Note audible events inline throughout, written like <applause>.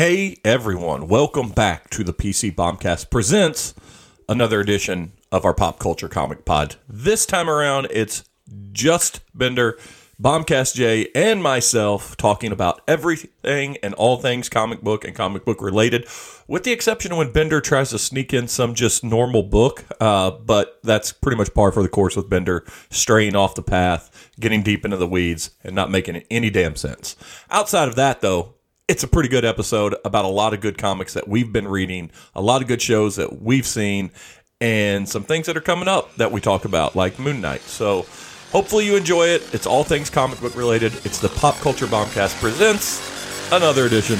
Hey everyone, welcome back to the PC Bombcast presents another edition of our pop culture comic pod. This time around, it's just Bender, Bombcast J, and myself talking about everything and all things comic book and comic book related, with the exception of when Bender tries to sneak in some just normal book. Uh, but that's pretty much par for the course with Bender straying off the path, getting deep into the weeds, and not making any damn sense. Outside of that, though, it's a pretty good episode about a lot of good comics that we've been reading, a lot of good shows that we've seen, and some things that are coming up that we talk about, like Moon Knight. So hopefully you enjoy it. It's all things comic book related. It's the Pop Culture Bombcast presents another edition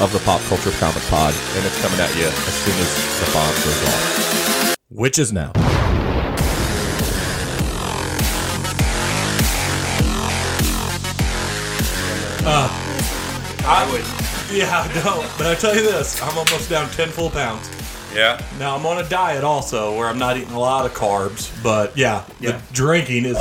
of the Pop Culture Comic Pod, and it's coming at you as soon as the bomb goes off. Which is now. Uh, I would. Yeah, I don't. But I tell you this, I'm almost down 10 full pounds. Yeah. Now I'm on a diet also where I'm not eating a lot of carbs, but yeah, Yeah. the drinking is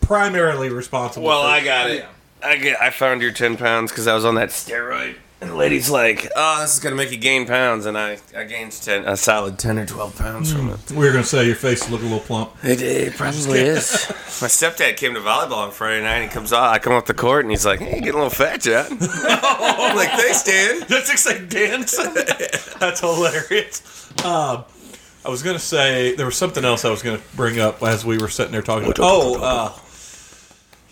primarily responsible. Well, for- I got it. I get. I found your ten pounds because I was on that steroid, and the lady's like, "Oh, this is gonna make you gain pounds," and I, I gained ten, a solid ten or twelve pounds from it. we were gonna say your face look a little plump. It, it probably is. <laughs> My stepdad came to volleyball on Friday night. and He comes out. I come off the court, and he's like, "Hey, you getting a little fat, John?" <laughs> I'm like, "Thanks, Dan." <laughs> That's exactly Dan. That's hilarious. Um, I was gonna say there was something else I was gonna bring up as we were sitting there talking. About, oh, uh,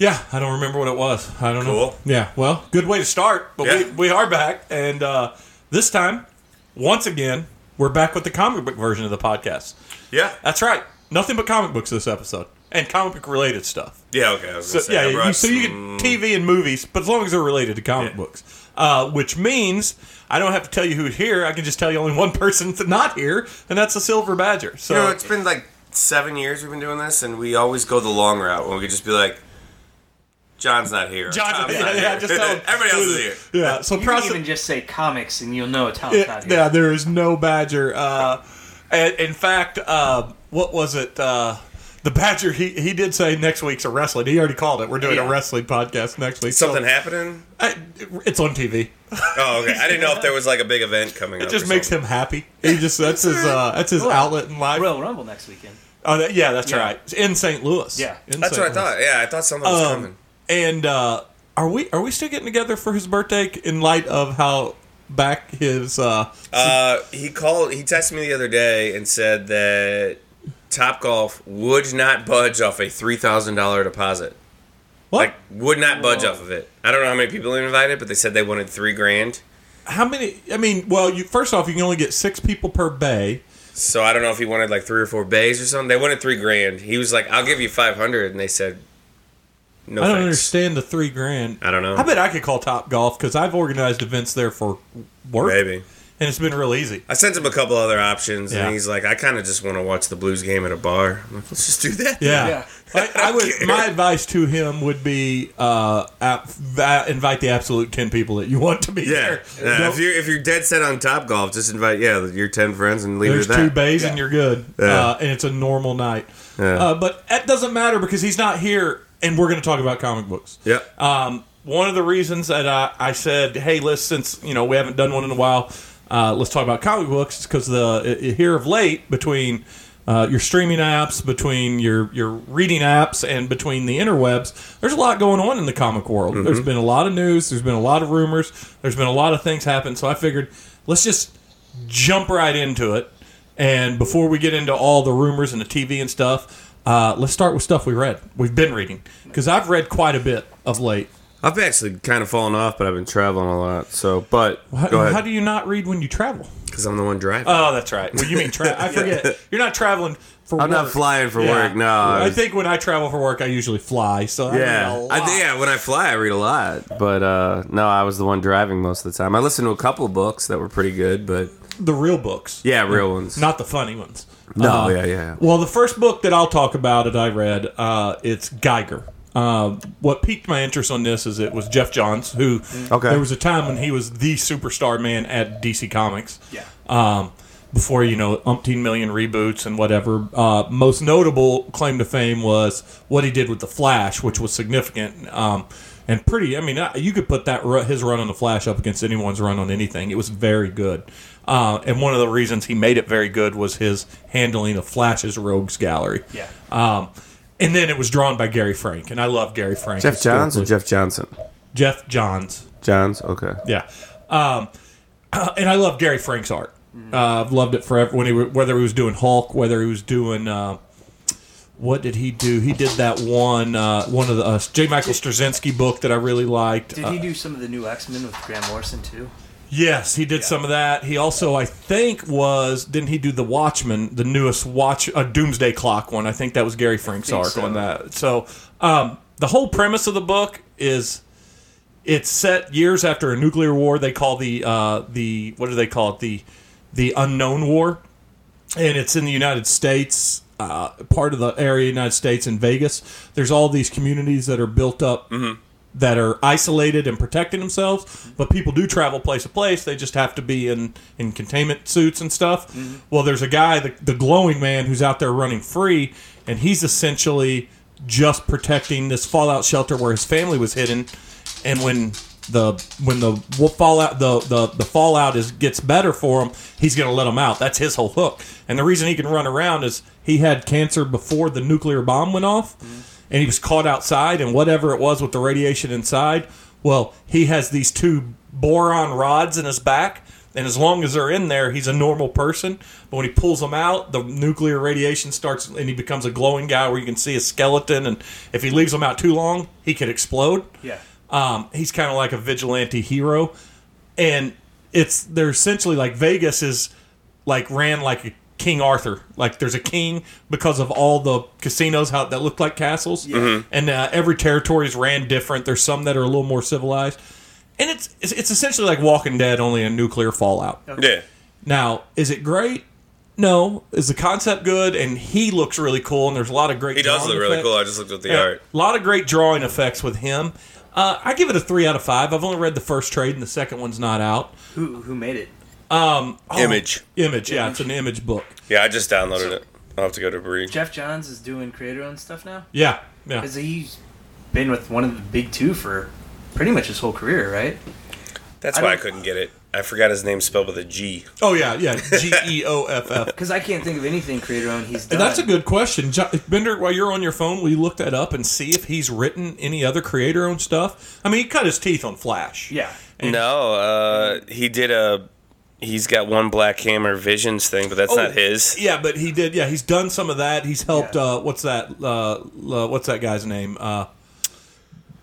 yeah, I don't remember what it was. I don't know. Cool. Yeah, well, good way to start. But Yeah. we, we are back, and uh, this time, once again, we're back with the comic book version of the podcast. Yeah. That's right. Nothing but comic books this episode, and comic book related stuff. Yeah. Okay. So say, yeah, you, so you get TV and movies, but as long as they're related to comic Yeah. books, uh, which means I don't have to tell you who's here. I can just tell you only one <laughs> person's not here, and that's the Silver Badger. So You know, it's been like seven years we've been doing this, and we always go the long route when we could just be like, "John's not here." John's- Tom's yeah, not yeah, here. just tell <laughs> him. Everybody else is here. yeah. So You process- can even just say comics and you'll know Tom's yeah, not here. yeah, there is no Badger. Uh, and in fact, uh, what was it? Uh, the Badger, he, he did say next week's a wrestling. He already called it. We're doing a wrestling podcast next week. Something so, happening? I, it's on TV. Oh, okay. I didn't know if there was like a big event coming It up. It just makes something. him happy. He just that's his uh, that's his Well, outlet in life. Royal Rumble next weekend. Oh, that, yeah, that's Yeah. right. In St. Louis. Yeah. In That's St. what I thought. Yeah, I thought something was Um, coming. And uh, are we are we still getting together for his birthday in light of how back his uh, Uh, he called. He texted me the other day and said that Top Golf would not budge off a three thousand dollar deposit. what? Like, would not budge Whoa. off of it. I don't know how many people they invited, but they said they wanted three grand. how many? I mean, well, you first off, you can only get six people per bay. So I don't know if he wanted like three or four bays or something. They wanted three grand. He was like, "I'll give you 500 and they said, "No I don't thanks." understand the three grand. I don't know. I bet I could call Top Golf because I've organized events there for work, Maybe. and it's been real easy. I sent him a couple other options, Yeah. and he's like, "I kind of just want to watch the Blues game at a bar." I'm like, "Let's just do that." Yeah. Yeah. I, I would. <laughs> My advice to him would be uh, ap- va- invite the absolute ten people that you want to be Yeah, there. Yeah, if you're if you're dead set on Top Golf, just invite yeah your ten friends and leave There's it at two that. bays and you're good, Yeah. uh, and it's a normal night. Yeah. Uh, but that doesn't matter because he's not here, and we're going to talk about comic books. Yeah, Um, one of the reasons that I, I said, "Hey, let's since you know we haven't done one in a while, uh, let's talk about comic books," is because the here of late between uh, your streaming apps, between your your reading apps, and between the interwebs, there's a lot going on in the comic world. There's been a lot of news. There's been a lot of rumors. There's been a lot of things happen. So I figured let's just jump right into it. And before we get into all the rumors and the TV and stuff, uh, let's start with stuff we read. We've been reading because I've read quite a bit of late. I've actually kind of fallen off, but I've been traveling a lot. So, but How, go how do you not read when you travel? because I'm the one driving. Oh, that's right. Well, you mean <laughs> tra- I forget. You're not traveling for I'm work. not flying for Yeah. work. No, I think when I travel for work, I usually fly. So I yeah. I, think- yeah. When I fly, I read a lot, but uh, no, I was the one driving most of the time. I listened to a couple of books that were pretty good, but the real books, yeah, real ones. not the funny ones. No, Uh, yeah, yeah. Well, the first book that I'll talk about that I read, uh, it's Geiger. Uh, what piqued my interest on this is it was Geoff Johns, who Okay. there was a time when he was the superstar man at DC Comics. Yeah. Um, before you know, umpteen million reboots and whatever. Uh, most notable claim to fame was what he did with the Flash, which was significant. Um, and pretty. I mean, uh, you could put that ru- his run on the Flash up against anyone's run on anything. It was very good, uh, and one of the reasons he made it very good was his handling of Flash's Rogues Gallery. Yeah. Um, and then it was drawn by Gary Frank, and I love Gary Frank. Geoff Johns or. Jeff Johnson? Geoff Johns. Johns. Okay. Yeah. Um, <clears throat> and I love Gary Frank's art. Uh, I've loved it forever. When he whether he was doing Hulk, whether he was doing uh, what did he do? He did that one uh, one of the uh, J. Michael Straczynski book that I really liked. Did Uh, he do some of the new X Men with Grant Morrison too? Yes, he did some of that. He also, I think, was didn't he do the Watchmen, the newest Watch uh, Doomsday Clock one? I think that was Gary Frank's arc so. on that. So um, the whole premise of the book is it's set years after a nuclear war. They call the uh, the what do they call it the the unknown war, and it's in the United States, uh, part of the area, United States in Vegas. There's all these communities that are built up that are isolated and protecting themselves, but people do travel place to place. They just have to be in in containment suits and stuff. Mm-hmm. Well, there's a guy, the, the glowing man, who's out there running free, and he's essentially just protecting this fallout shelter where his family was hidden. And when the when the fallout the, the the fallout is gets better for him, he's going to let him out. That's his whole hook. And the reason he can run around is he had cancer before the nuclear bomb went off, mm-hmm. And he was caught outside, and whatever it was with the radiation inside. Well, he has these two boron rods in his back, and as long as they're in there, he's a normal person. But when he pulls them out, the nuclear radiation starts, and he becomes a glowing guy where you can see his skeleton. And if he leaves them out too long, he could explode. Yeah. Um, he's kind of like a vigilante hero, and it's they're essentially like Vegas is like ran like a King Arthur. Like there's a king because of all the casinos how that look like castles, and uh, every territory is ran different. There's some that are a little more civilized, and it's it's, it's essentially like Walking Dead, only a nuclear fallout. Yeah. Now, is it great? No. Is the concept good? And he looks really cool, and there's a lot of great. He does drawing look really cool. I just looked at the Yeah, art. A lot of great drawing effects with him. Uh, I give it a three out of five. I've only read the first trade, and the second one's not out. Who who made it? Oh, Image. Image, yeah, it's an image book. Yeah, I just downloaded it. I'll have to go to Breed. Geoff Johns is doing creator owned stuff now Yeah, yeah. because he's been with one of the big two for pretty much his whole career, right? That's I why I couldn't get it. I forgot his name spelled with a G. Oh yeah, yeah. G E O F F. <laughs> Because I can't think of anything creator owned he's done. And that's a good question, Jo- Bender. While you're on your phone, will you look that up and see if he's written any other creator-owned stuff? I mean, he cut his teeth on Flash. Yeah. And- No, uh, he did a. He's got one Black Hammer Visions thing, but that's Oh, not his. Yeah, but he did. Yeah, he's done some of that. He's helped. Yeah. Uh, what's that? Uh, uh, what's that guy's name? Uh,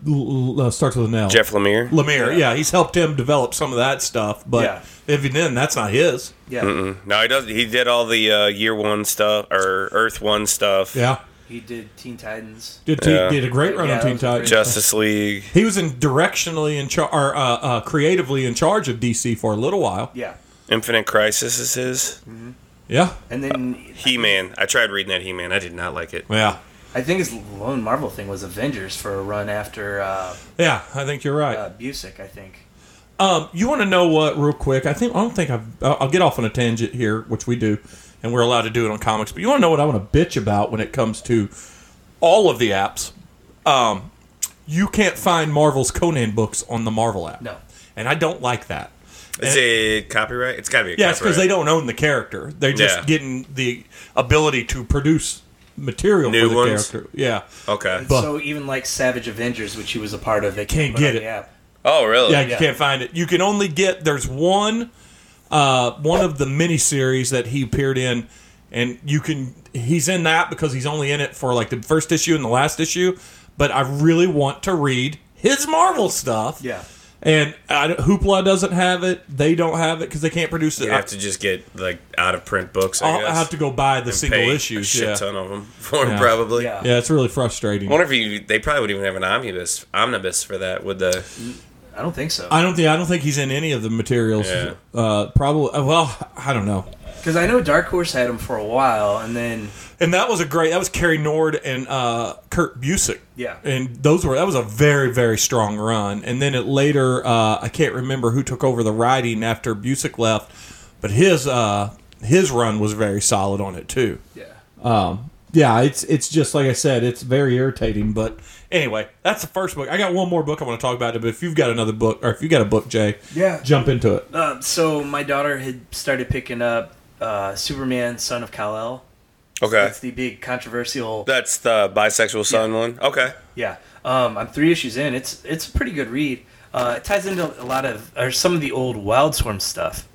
l- l- uh, starts with an L. Jeff Lemire. Lemire. Yeah. he's helped him develop some of that stuff. But Yeah. if he didn't, that's not his. Yeah. No, he does. He did all the uh, Year One stuff or Earth One stuff. Yeah, He did Teen Titans. did Yeah. did a great run Yeah, on that Teen was a great- Titans. Justice League. He was in directionally in charge, or uh, uh, creatively in charge of DC for a little while. Yeah. Infinite Crisis is his. Yeah, And then He Man. I tried reading that He Man. I did not like it. yeah, I think his lone Marvel thing was Avengers for a run after uh, yeah. I think you're right. uh, Busiek, I think. Um, you want to know what, real quick? I think I don't think I've. I'll I'll get off on a tangent here, which we do, and we're allowed to do it on comics. But you want to know what I want to bitch about when it comes to all of the apps? Um, you can't find Marvel's Conan books on the Marvel app. No. and I don't like that. Is it copyright? It's got to be a Yeah, it's because they don't own the character. They're just Yeah. getting the ability to produce material New for the ones? character. Yeah, Okay. But- so even like Savage Avengers, which he was a part of, they Can't can't, put get on it. The app. Oh, really? yeah. You Yeah. can't find it. You can only get. There's one, uh, one of the miniseries that he appeared in, and you can. He's in that because he's only in it for like the first issue and the last issue. But I really want to read his Marvel stuff. Yeah. And I, Hoopla doesn't have it. They don't have it because they can't produce it. You have to just get like out of print books. I I'll have to go buy the and single pay issues. A shit Yeah. ton of them <laughs> for him, Yeah. probably. Yeah. yeah, it's really frustrating. I wonder if you, they probably would even have an omnibus omnibus for that. Would the I don't think so. I don't think I don't think he's in any of the materials. Yeah. Uh, probably. uh, Well, I don't know. Because I know Dark Horse had him for a while, and then And that was a great. That was Cary Nord and uh, Kurt Busiek. Yeah. And those were that was a very very strong run. And then it later, uh, I can't remember who took over the writing after Busiek left, but his uh, his run was very solid on it too. yeah, Um, yeah, it's it's just like I said, it's very irritating, but Anyway, that's the first book. I got one more book I want to talk about, it, but if you've got another book, or if you got a book, Jay, Yeah. jump into it. Uh, so my daughter had started picking up uh, Superman, Son of Kal El. Okay. That's the big controversial. That's the bisexual son one. Okay. Yeah, um, I'm three issues in. It's it's a pretty good read. Uh, it ties into a lot of or some of the old Wildstorm stuff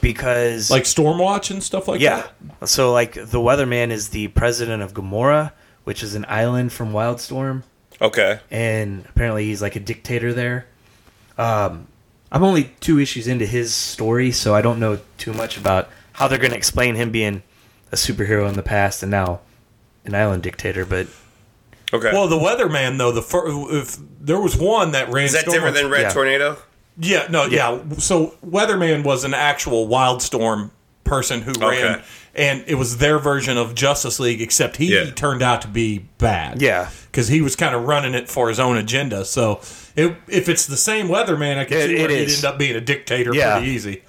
because Like Stormwatch and stuff like yeah. that. Yeah. So like the Weatherman is the president of Gamorra, which is an island from Wildstorm, Okay. and apparently he's like a dictator there. Um, I'm only two issues into his story, so I don't know too much about how they're going to explain him being a superhero in the past and now an island dictator. But Okay. Well, the Weatherman though, the fir- if there was one that ran. is that different than Red Yeah. Tornado? Yeah, no, yeah. So Weatherman was an actual Wildstorm person who ran, and it was their version of Justice League, except he Yeah. turned out to be bad. Yeah. because he was kind of running it for his own agenda. So it, if it's the same Weatherman, I can It- see where it he'd is. end up being a dictator Yeah. pretty easy.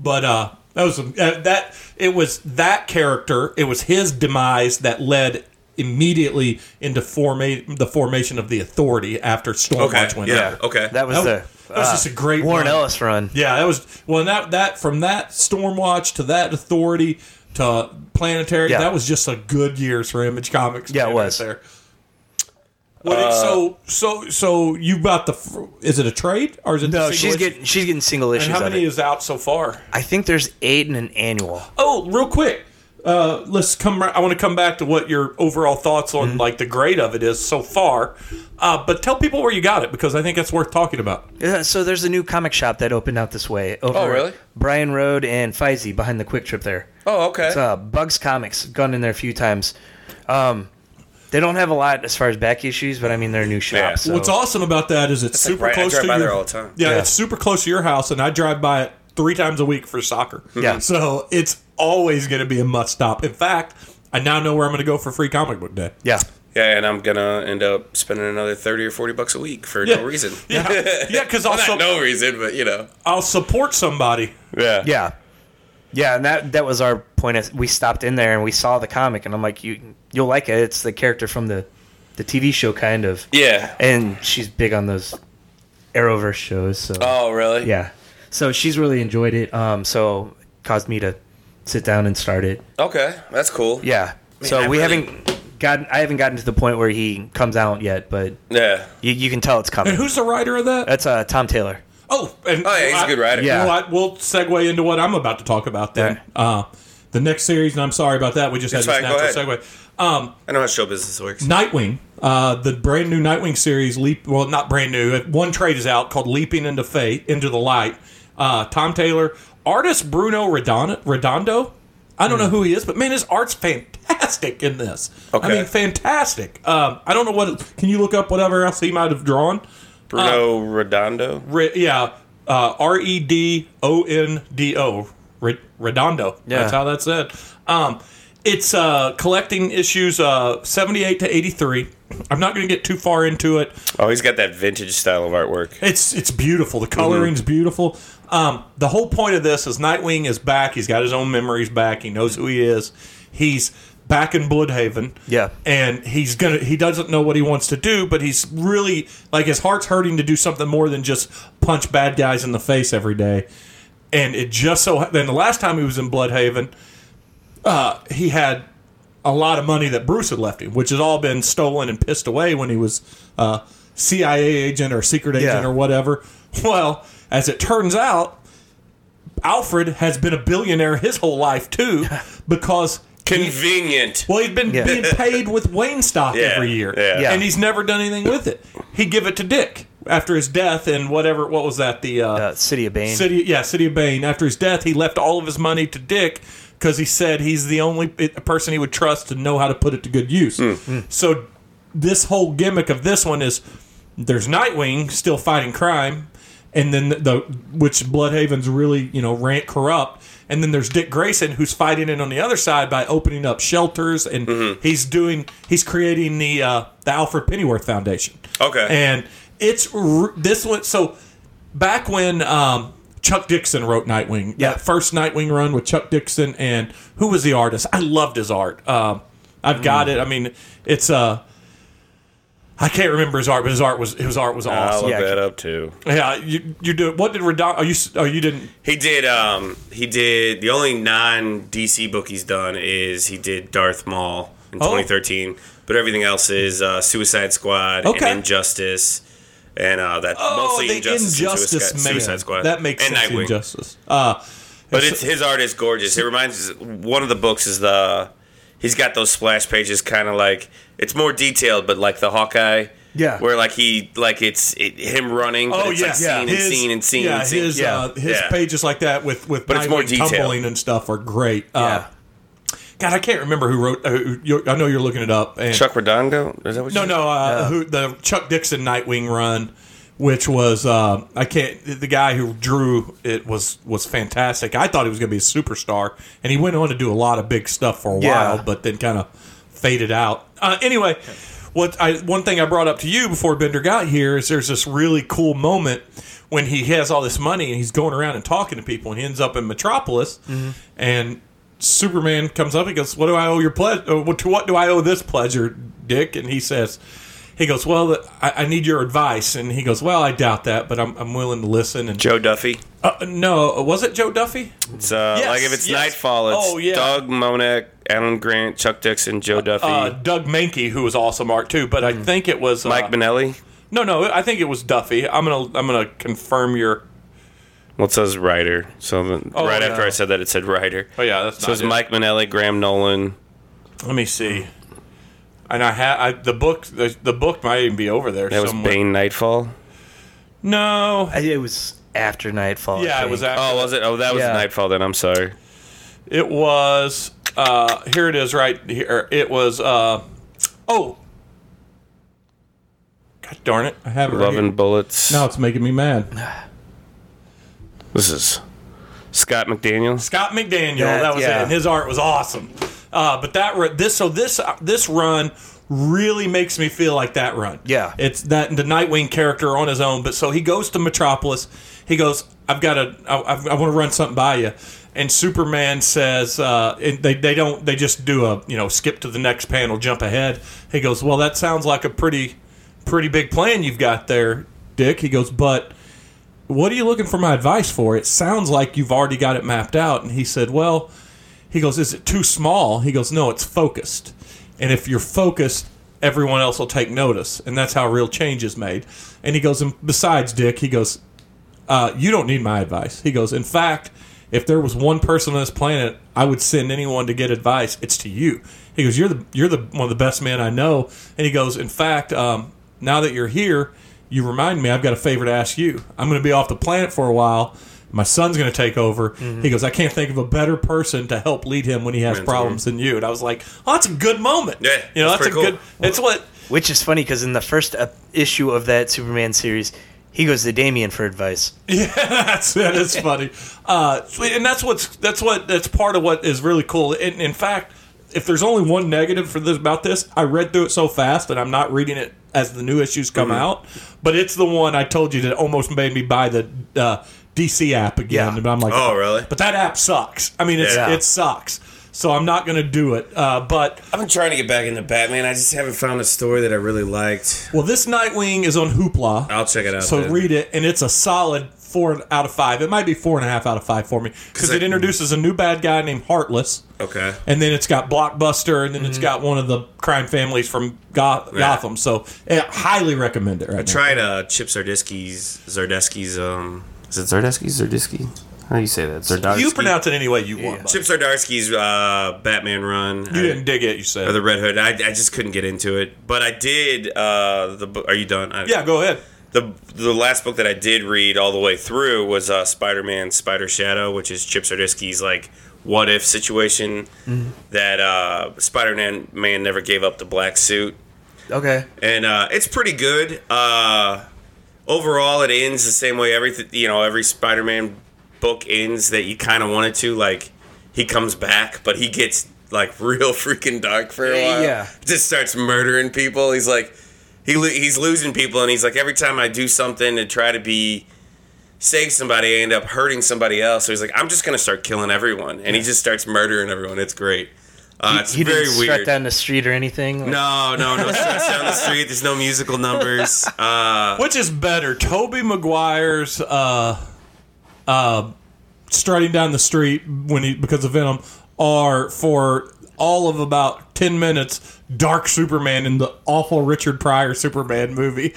But uh, that was uh, that. It was that character. It was his demise that led immediately into forma- the formation of the Authority after Stormwatch Okay. went Yeah. down. Okay. that was That, the that was uh, just a great Warren run. Ellis run. Yeah, that was well. That that from that Stormwatch to that Authority to Planetary, Yeah. that was just a good years for Image Comics. Yeah, it right was. there. What it- so so so you bought the? fr- Is it a trade or is it? No, the she's issue? getting she's getting single And issues how of many it. is out so far? I think there's eight in an annual. Oh, real quick. Uh, let's come. I want to come back to what your overall thoughts on Mm-hmm. like the grade of it is so far. Uh, but tell people where you got it because I think it's worth talking about. Yeah, so there's a new comic shop that opened out this way. Over Oh, really? Bryan Road and Feisey behind the Quick Trip there. Oh, okay. It's uh, Bugs Comics. Gone in there a few times. Um, they don't have a lot as far as back issues, but I mean they're a new shop. Yeah. So. What's awesome about that is it's like super right- close to your, all the time. Yeah, Yeah. it's super close to your house, and I drive by it three times a week for soccer. Yeah. so it's always going to be a must stop. In fact, I now know where I'm going to go for free comic book day. Yeah. yeah, and I'm gonna end up spending another thirty or forty bucks a week for Yeah. no reason. Yeah, yeah, because Well, <laughs> I'll, not su- no reason, but you know. I'll support somebody. Yeah. Yeah. Yeah, and that that was our point. Is we stopped in there and we saw the comic, and I'm like, you you'll like it. It's the character from the the TV show, kind of. Yeah. And she's big on those Arrowverse shows. So Oh, really? yeah, so she's really enjoyed it. Um, so caused me to sit down and start it. Okay, that's cool. Yeah. so I we really- haven't gotten. I haven't gotten to the point where he comes out yet, but Yeah. you, you can tell it's And coming. who's the writer of that? That's uh, Tom Taylor. Oh, and Oh, yeah, he's a good writer. Yeah. You know what? We'll segue into what I'm about to talk about then. Uh, the next series, and I'm sorry about that. We just It's had fine, this go natural segue. Um, I know how show business works. Nightwing, uh, the brand new Nightwing series, leap. Well, not brand new. One trade is out called "Leaping into Fate," into the light. Uh, Tom Taylor, artist Bruno Redondo. Redondo. I don't know who he is, but man, his art's fantastic in this. Okay. I mean, fantastic. Um, I don't know what. Can you look up whatever else he might have drawn? Bruno Redondo. Re, yeah, uh, R E D O N D O, Re- Redondo. That's how that's said. Um, it's uh, collecting issues uh, 78 to 83. I'm not going to get too far into it. Oh, he's got that vintage style of artwork. It's it's beautiful. The coloring's beautiful. Um, the whole point of this is Nightwing is back. He's got his own memories back. He knows who he is. He's back in Blüdhaven. Yeah. and he's gonna. He doesn't know what he wants to do, but he's really like his heart's hurting to do something more than just punch bad guys in the face every day. And it just so then the last time he was in Blüdhaven, uh, he had a lot of money that Bruce had left him, which had all been stolen and pissed away when he was uh, CIA agent or secret agent Yeah. or whatever. Well, as it turns out, Alfred has been a billionaire his whole life too, <laughs> because Convenient. well, he's been Yeah. being paid with Wayne stock Yeah, every year, yeah. Yeah. and he's never done anything with it. He give it to Dick after his death, and whatever. What was that? The uh, Uh, City of Bane. City, yeah, City of Bane. After his death, he left all of his money to Dick because he said he's the only it- person he would trust to know how to put it to good use. So this whole gimmick of this one is there's Nightwing still fighting crime, and then the, the which Blüdhaven's really you know rant corrupt. And then there's Dick Grayson who's fighting it on the other side by opening up shelters, and he's doing he's creating the uh, the Alfred Pennyworth Foundation. Okay. and it's this one. So back when um, Chuck Dixon wrote Nightwing, Yeah. that first Nightwing run with Chuck Dixon, and who was the artist? I loved his art. Um, I've got it. I mean, it's uh, I can't remember his art, but his art was his art was I'll awesome. look Yeah. that up too. yeah, you you do. What did Radon? Oh, you s- oh you didn't. He did. Um, he did. The only non DC book he's done is he did Darth Maul in Oh. 2013, but everything else is uh, Suicide Squad Okay. and Injustice, and uh, that Oh, mostly the Injustice, Injustice, and Suicide, man. Suicide Squad. That makes and sense. Nightwing. Injustice. Uh, But it's his art is gorgeous. It reminds one of the books is the he's got those splash pages, kind of like it's more detailed, but like the Hawkeye. Yeah. Where like he like it's it, him running, but Oh it's yeah, like scene and His- scene and scene Yeah, and scene. his Yeah. Uh, his Yeah. pages like that with with But it's more Nightwing detailed. tumbling and stuff are great. Uh, Yeah. God, I can't remember who wrote. Uh, who, I know you're looking it up. And Chuck Redondo? Is that what no, you no, uh, Yeah. who the Chuck Dixon Nightwing run, which was uh, I can't. The guy who drew it was was fantastic. I thought he was going to be a superstar, and he went on to do a lot of big stuff for a Yeah. while, but then kind of faded out. Uh, anyway, what I one thing I brought up to you before Bender got here is there's this really cool moment when he has all this money and he's going around and talking to people, and he ends up in Metropolis, and Superman comes up. He goes, "What do I owe your pledge? uh, to what do I owe this pleasure, Dick?" And he says, "He goes, well, I, I need your advice." And he goes, "Well, I doubt that, but I'm, I'm willing to listen." And Joe Duffy. uh, no, was it Joe Duffy? It's uh, Yes, like if it's yes. Nightfall, it's Oh, yeah. Doug Mahnke, Alan Grant, Chuck Dixon, Joe Duffy, Uh, Doug Mahnke, who was awesome art too, but I think it was uh, Mike Minelli. No, no, I think it was Duffy. I'm gonna I'm gonna confirm your. Well, it says writer. So the, Oh, right after. I said that, it said writer. Oh yeah, that's So it's. Mike Minelli, Graham Nolan. Let me see. And I had I, the book. The, the book might even be over there That was somewhere. Bane Nightfall. No. I- It was after Nightfall. Yeah, it was. After Oh, was it? Oh, that was Yeah. Nightfall. Then I'm sorry. It was. Uh, here it is, right here. It was. Uh, oh. God darn it! I have it. Right Loving here. Bullets. Now it's making me mad. This is Scott McDaniel. Scott McDaniel. That- That, was yeah. it. And his art was awesome. Uh, but that this so this uh, this run really makes me feel like that run. Yeah. it's that the Nightwing character on his own. But so he goes to Metropolis. He goes, "I've got to. I, I, I want to run something by you." And Superman says, uh, and "They they don't. They just do a you know skip to the next panel, jump ahead." He goes, "Well, that sounds like a pretty pretty big plan you've got there, Dick." He goes, "But." what are you looking for my advice for? It sounds like you've already got it mapped out. And he said, well, he goes, is it too small? He goes, no, it's focused. And if you're focused, everyone else will take notice. And that's how real change is made. And he goes, and besides, Dick, he goes, uh, you don't need my advice. He goes, in fact, if there was one person on this planet I would send anyone to get advice, it's to you. He goes, you're the you're the one of the best men I know. And he goes, in fact, um, now that you're here, you remind me I've got a favor to ask you. I'm going to be off the planet for a while. My son's going to take over. Mm-hmm. He goes, I can't think of a better person to help lead him when he has Mentor. problems than you. And I was like, oh, that's a good moment. Yeah, you know, that's that's, a pretty good. It's what Which is funny because in the first issue of that Superman series, he goes to Damian for advice. <laughs> Yeah, that's that is funny, uh, and that's what's that's what that's part of what is really cool. In, in fact, if there's only one negative for this about this, I read through it so fast, and I'm not reading it as the new issues come out. But it's the one I told you that almost made me buy the uh, DC app again. Yeah. But I'm like, Oh, really? But that app sucks. I mean, it's, Yeah. it sucks. So I'm not going to do it. Uh, but I've been trying to get back into Batman. I just haven't found a story that I really liked. well, this Nightwing is on Hoopla. I'll check it out. So then. read it, and it's a solid four out of five. It might be four and a half out of five for me because I- it introduces a new bad guy named Heartless, Okay. and then it's got Blockbuster, and then Mm-hmm. it's got one of the crime families from Goth- Gotham. So I highly recommend it. Right now. Tried uh, Chip Zardesky's Zardesky's um. Is it Zardesky? Zardesky? How do you say that? Zardarsky. You pronounce it any way you want. Chip Zardarsky's uh, Batman run. You I- didn't dig it, you said. or the Red Hood. I, I just couldn't get into it, but I did. Uh, the. Are you done? I, yeah, go ahead. The the last book that I did read all the way through was uh, Spider Man Spider Shadow, which is Chip Zdarsky's like what if situation that uh, Spider Man man never gave up the black suit, Okay. and uh, it's pretty good. Uh, overall, it ends the same way every you know every Spider Man book ends that you kind of wanted to. Like he comes back, but he gets like <laughs> real freaking dark for a while. Yeah. just starts murdering people. He's like he lo- he's losing people, and he's like every time I do something to try to be save somebody, I end up hurting somebody else. So he's like, I'm just gonna start killing everyone, and he just starts murdering everyone. It's great. Uh, it's he very didn't strut weird. down the street or anything. Like, No, no, no <laughs> stress down the street. There's no musical numbers. Uh, Which is better, Tobey Maguire's uh, uh, strutting down the street when he because of Venom, or for all of about ten minutes, Dark Superman in the awful Richard Pryor Superman movie.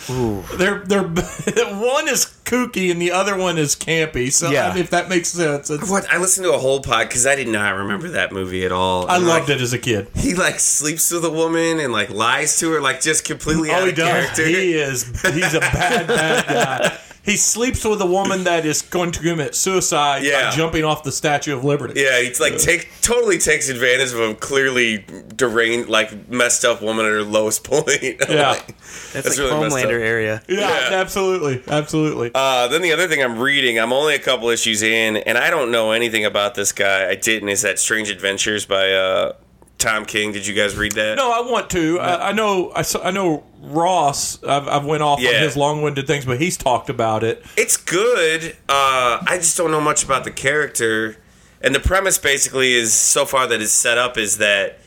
They're they're <laughs> one is kooky and the other one is campy. So Yeah. I mean, if that makes sense, what I listened to a whole pod because I did not remember that movie at all. I And, loved like, it as a kid. He like sleeps with a woman and like lies to her, like just completely oh, out Oh, he of does. character. He is. He's a bad, bad guy. <laughs> He sleeps with a woman that is going to commit suicide Yeah. by jumping off the Statue of Liberty. Yeah, he's like take totally takes advantage of a clearly deranged, like messed up woman at her lowest <laughs> point. Yeah. like, that's, that's like really. Homelander area. Yeah, Yeah. absolutely, absolutely. Uh, then the other thing I'm reading, I'm only a couple issues in, and I don't know anything about this guy. I didn't. Is that Strange Adventures by uh, Tom King? Did you guys read that? no, I want to. I, I know. I, I know Ross. I've, I've went off on his long-winded things, but he's talked about it. It's good. Uh, I just don't know much about the character. And the premise basically is so far that is set up is that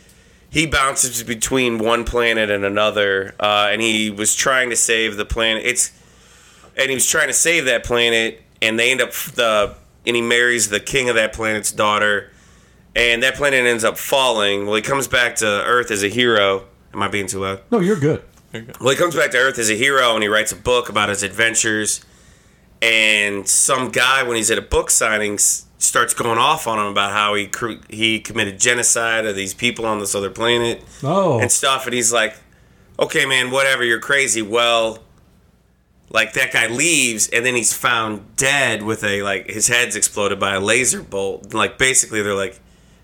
he bounces between one planet and another, uh, and he was trying to save the planet. It's and he was trying to save that planet, and they end up the and he marries the king of that planet's daughter, and that planet ends up falling. Well, he comes back to Earth as a hero. Am I being too loud? No, you're good. You're good. Well, he comes back to Earth as a hero and he writes a book about his adventures. And some guy, when he's at a book signing, starts going off on him about how he cr- he committed genocide of these people on this other planet Oh, and stuff. And he's like, "Okay, man, whatever. You're crazy." Well, like that guy leaves, and then he's found dead with a like his head's exploded by a laser bolt. Like basically, they're like,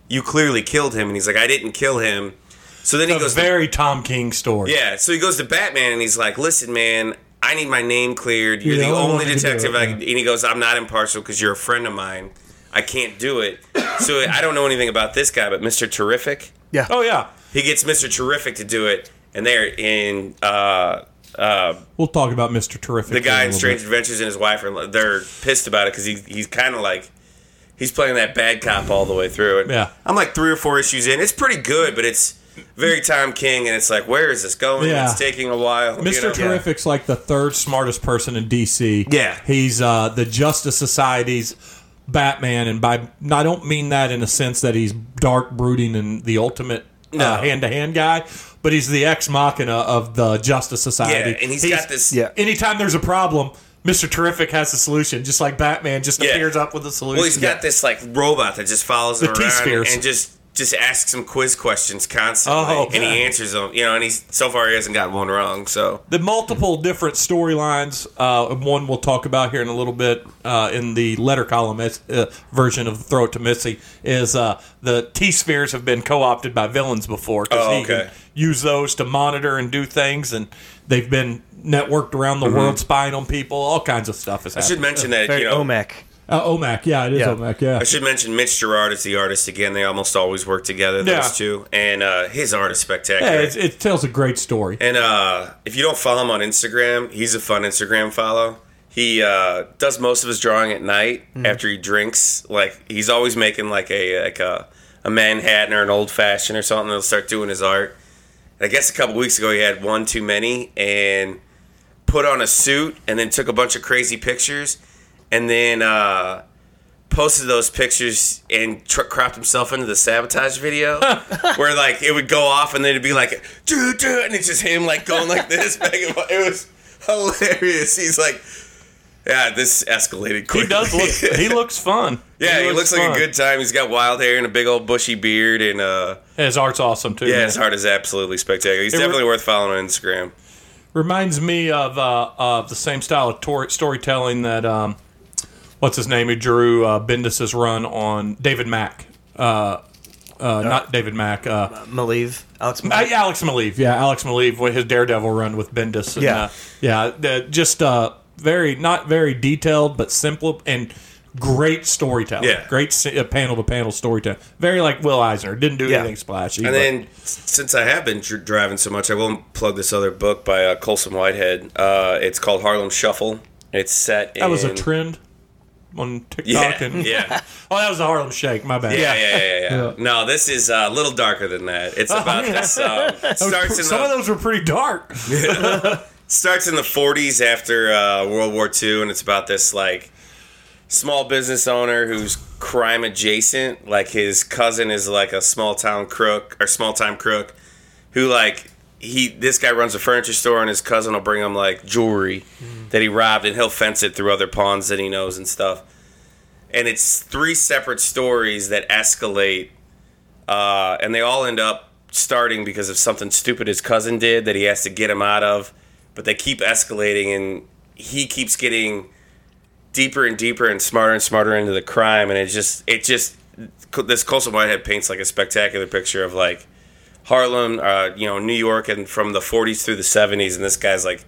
"You clearly killed him," and he's like, "I didn't kill him." So then he a goes, to very Tom King story. yeah, so he goes to Batman and he's like, "Listen, man, I need my name cleared. You're Yeah, the I only want you to do detective." it, yeah. and he goes, "I'm not impartial because you're a friend of mine. I can't do it." so I don't know anything about this guy, but Mister Terrific, Yeah. Oh yeah. he gets Mister Terrific to do it, and they're in. Uh, uh, We'll talk about Mr. Terrific. the guy in Strange bit. Adventures and his wife are they're pissed about it because he, he's kind of like he's playing that bad cop all the way through. And Yeah. I'm like three or four issues in. It's pretty good, but it's very Tom King, and it's like where is this going? Yeah. It's taking a while. you Mr. know? Terrific's like the third smartest person in DC. Yeah. He's uh, the Justice Society's Batman, and by I don't mean that in a sense that he's dark, brooding, and the ultimate hand to hand guy, but he's the ex machina of the Justice Society. Yeah, and he's got this- Yeah. Anytime there's a problem, Mr. Terrific has a solution, just like Batman just Yeah. appears up with a solution. Well, he's got this like robot that just follows him around and just just asks him quiz questions constantly, Oh, and he answers them. You know, and he's so far he hasn't got one wrong. So the multiple different storylines. Uh, one we'll talk about here in a little bit uh, in the letter column uh, version of Throw It to Missy is uh, the T spheres have been co opted by villains before because Oh, he can use those to monitor and do things, and they've been networked around the world, spying on people. All kinds of stuff has Mm-hmm. I should mention that Very you know OMAC. Uh, OMAC, yeah, it is Yeah. OMAC, yeah. I should mention Mitch Gerads is the artist again. They almost always work together, those Yeah. two, and uh, his art is spectacular. Yeah, it's, it tells a great story. And uh, if you don't follow him on Instagram, he's a fun Instagram follow. He uh, does most of his drawing at night Mm-hmm. after he drinks. Like he's always making like a like a, a Manhattan or an old fashioned or something. He'll start doing his art. I guess a couple weeks ago he had one too many and put on a suit and then took a bunch of crazy pictures and then uh, posted those pictures and tr- cropped himself into the sabotage video <laughs> where like it would go off and then it'd be like "Doo, doo," and it's just him like going like this <laughs> back and forth. it was hilarious he's like yeah this escalated quickly He does look. He <laughs> looks fun. yeah he looks, like a good time he's got wild hair and a big old bushy beard and uh His art's awesome too. yeah man. his art is absolutely spectacular he's It re- definitely worth following on instagram reminds me of uh, of the same style of tor- storytelling that um, what's his name who drew uh, Bendis's run on David Mack. Uh, uh, not David Mack. Uh, Maleev. Alex uh, Maleev. Alex Maleev. Yeah, Alex Maleev with his Daredevil run with Bendis. And, Yeah. uh, yeah. uh, just uh, very not very detailed, but simple and great storytelling. Yeah. great panel to panel storytelling. Very like Will Eisner. Didn't do Yeah. anything splashy. And but- then, since I have been driving so much, I will plug this other book by uh, Colson Whitehead. Uh, it's called Harlem Shuffle. It's set. that was a trend. on TikTok. Yeah, and <laughs> yeah. <laughs> oh, that was the Harlem Shake. My bad. Yeah, yeah, yeah, yeah, yeah. Yeah. No, this is uh, a little darker than that. It's about man. this. <laughs> Um, starts in Some of those were pretty dark. Starts in the 40s after uh, World War II, and it's about this like small business owner who's crime adjacent. Like his cousin is like a small town crook or small time crook, who like he this guy runs a furniture store, and his cousin will bring him like jewelry that he robbed, and he'll fence it through other pawns that he knows and stuff. And it's three separate stories that escalate, uh, and they all end up starting because of something stupid his cousin did that he has to get him out of. But they keep escalating, and he keeps getting deeper and deeper and smarter and smarter into the crime, and it just it just this Colson Whitehead paints like a spectacular picture of like Harlem, uh, you know, New York, and from the 40s through the 70s, and this guy's like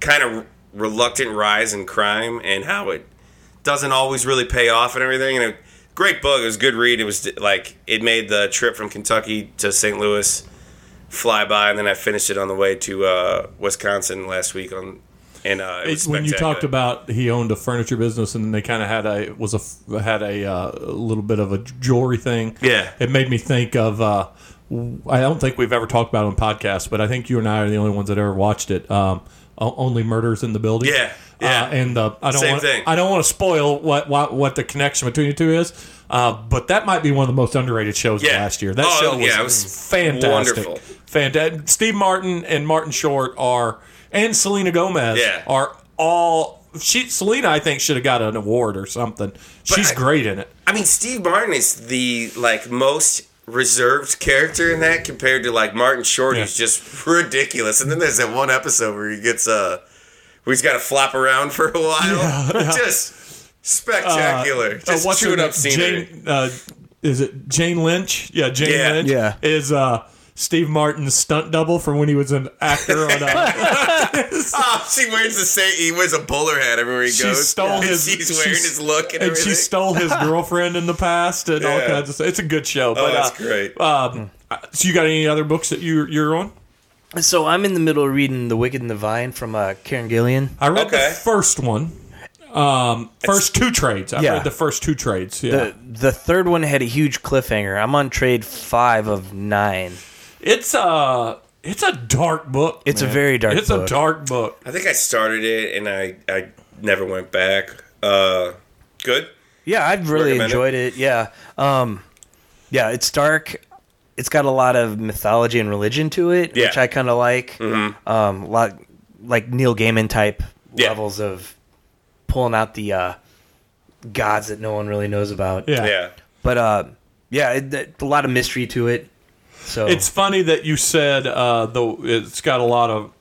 kind of reluctant rise in crime and how it doesn't always really pay off and everything. And a great book. It was a good read. It was like it made the trip from Kentucky to St. Louis fly by, and then I finished it on the way to uh, Wisconsin last week on. And uh, it was when you talked about he owned a furniture business and they kind of had a was a had a, uh, little bit of a jewelry thing. Yeah. it made me think of. Uh, I don't think we've ever talked about it on podcasts, but I think you and I are the only ones that ever watched it. Um, only murders in the building. Yeah, yeah. Uh, and uh, I don't Same want thing. I don't want to spoil what, what what the connection between the two is. Uh, but that might be one of the most underrated shows of Yeah. last year. That Oh, show was, yeah, was fantastic. wonderful. Fantastic. Steve Martin and Martin Short are, and Selena Gomez Yeah. are all. She Selena, I think, should have got an award or something. She's I- great in it. I mean, Steve Martin is the like most reserved character in that compared to like Martin Short, Yeah. who's just ridiculous. And then there's that one episode where he gets uh where he's got to flop around for a while. <laughs> <laughs> just spectacular. Uh, just what's her chewing name? up scenery. Jane, uh, is it Jane Lynch? Yeah, Jane Yeah. Lynch. Yeah. is uh, Steve Martin's stunt double from when he was an actor on. Uh, Oh, <laughs> she wears the same. He wears a bowler hat everywhere he She goes. stole and his- <laughs> She's wearing she's- his look and, and she stole his <laughs> girlfriend in the past and all kinds of stuff. It's a good show. oh, but, that's uh, great. Um, so you got any other books that you you're on? So I'm in the middle of reading The Wicked and the Divine from uh, Kieron Gillen. I read Okay. the first one. Um, first two trades. I Yeah. read the first two trades. Yeah, The the third one had a huge cliffhanger. I'm on trade five of nine. It's uh it's a dark book. It's a very dark book. It's book. a dark book. I think I started it and I I never went back. Uh, good. Yeah, I've really Recommend it? enjoyed it. Yeah. Um yeah, it's dark. It's got a lot of mythology and religion to it, Yeah. which I kind of like. Um a lot like Neil Gaiman type Yeah. levels of pulling out the uh gods that no one really knows about. Yeah. Yeah. But uh yeah, it, it- a lot of mystery to it. So It's funny that you said uh, though it's got a lot of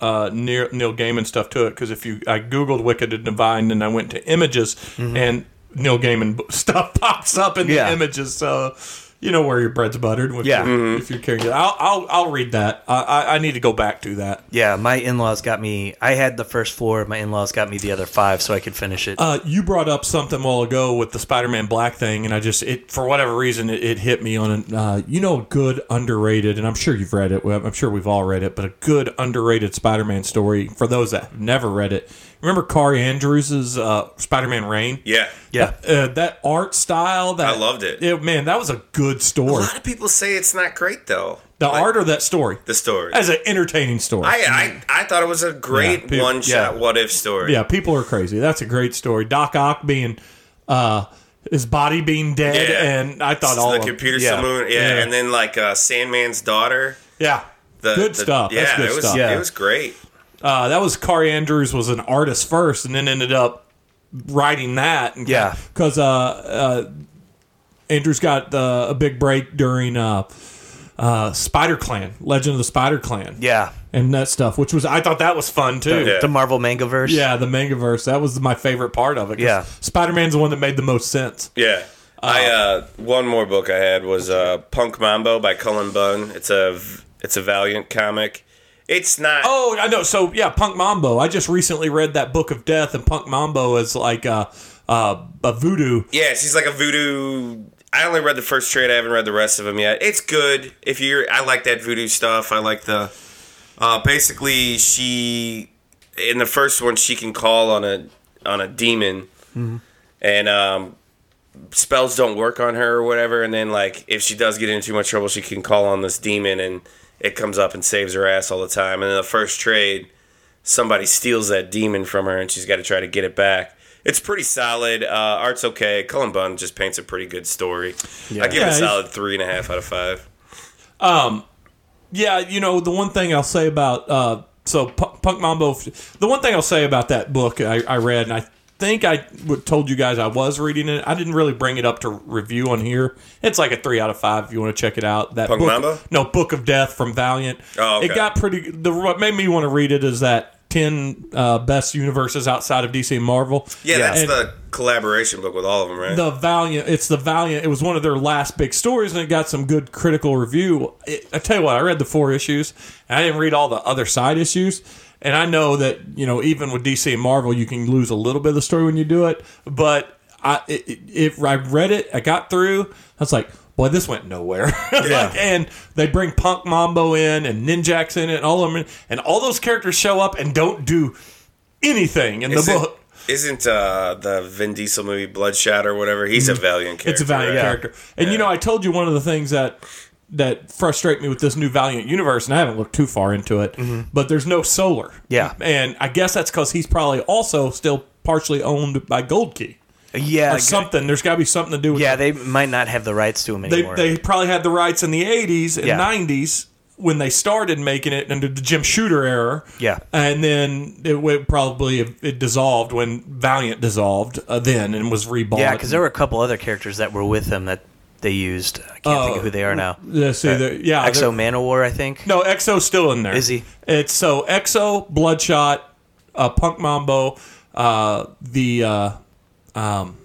uh, Neil, Neil Gaiman stuff to it because if you I googled Wicked and Divine and I went to images and Neil Gaiman <laughs> stuff pops up in Yeah. the images, so you know where your bread's buttered. If Yeah. you're, if you're carrying it, I'll, I'll I'll read that. I, I I need to go back to that. Yeah, my in-laws got me. I had the first four. My in-laws got me the other five, so I could finish it. Uh, you brought up something a while ago with the Spider-Man Black thing, and I just it for whatever reason it, it hit me on an uh, you know a good underrated, and I'm sure you've read it. I'm sure we've all read it, but a good underrated Spider-Man story for those that have never read it. Remember Kaare Andrews' uh, Spider-Man Reign? Yeah. yeah, Uh, that art style, that I loved it. Man, that was a good story. A lot of people say it's not great though. The Like, art or that story the story. as an entertaining story. I, I I thought it was a great Yeah, people- one shot yeah. what if story. Yeah, people are crazy. That's a great story. Doc Ock being, uh, his body being dead, Yeah. and I thought So all the of computer yeah. saloon, yeah, Yeah. and then like uh, Sandman's daughter. yeah, The, good the- stuff. Yeah, That's good it was stuff. Yeah. it was great. Uh, that was Kaare Andrews was an artist first, and then ended up writing that. And Yeah. because uh, uh, Andrews got uh, a big break during uh, uh, Spider Clan, Legend of the Spider Clan, yeah. and that stuff, which was I thought that was fun too. Yeah. The Marvel manga verse. Yeah, the manga verse. That was my favorite part of it. Yeah. Spider-Man's the one that made the most sense. Yeah. I uh, one more book I had was uh, Punk Mambo by Cullen Bunn. It's a it's a Valiant comic. It's not. Oh, I know. So yeah, Punk Mambo. I just recently read that Book of Death, and Punk Mambo is like a, a, a voodoo. Yeah, she's like a voodoo. I only read the first trade. I haven't read the rest of them yet. It's good. If you're, I like that voodoo stuff. I like the. Uh, basically, she in the first one she can call on a on a demon, and um, spells don't work on her or whatever. And then like if she does get into too much trouble, she can call on this demon, and it comes up and saves her ass all the time. And in the first trade, somebody steals that demon from her, and she's got to try to get it back. It's pretty solid. Uh, art's okay. Cullen Bunn just paints a pretty good story. I give Yeah, it a solid three and a half out of five. Yeah, you know the one thing I'll say about uh, so P- Punk Mambo. The one thing I'll say about that book I, I read, and I think I told you guys I was reading it. I didn't really bring it up to review on here. It's like a three out of five if you want to check it out. That Punk book, Mambo? no Book of Death from Valiant. Oh, okay. It got pretty. The what made me want to read it is that ten uh, best universes outside of DC and Marvel. Yeah, that's And- the collaboration book with all of them, right? the Valiant. It's the Valiant. It was one of their last big stories, and it got some good critical review. It, I tell you what, I read the four issues, and I didn't read all the other side issues. And I know that you know, even with DC and Marvel, you can lose a little bit of the story when you do it. But I, if I read it, I got through. I was like, boy, this went nowhere. <laughs> Like, and they bring Punk Mambo in, and Ninjax in it, and all of them, and all those characters show up and don't do anything in the Isn't, book. isn't uh, the Vin Diesel movie Bloodshot or whatever? He's a Valiant character. Mm-hmm. It's a Valiant right? character. And you know, I told you one of the things that that frustrate me with this new Valiant universe, and I haven't looked too far into it, but there's no Solar. Yeah. And I guess that's because he's probably also still partially owned by Gold Key Yeah, or something. There's got to be something to do with yeah, they might not have the rights to him they, anymore. they probably had the rights in the 80s and Yeah. 90s when they started making it under the Jim Shooter era. Yeah. And then it would probably it dissolved when Valiant dissolved uh, then and was rebought. yeah, because there were a couple other characters that were with him that they used. I can't think of who they are now. Let's see, the, yeah, X-O Manowar, I think. No, X-O's still in there. Is he? It's so Exo, Bloodshot, uh, Punk Mambo, uh, the uh, um,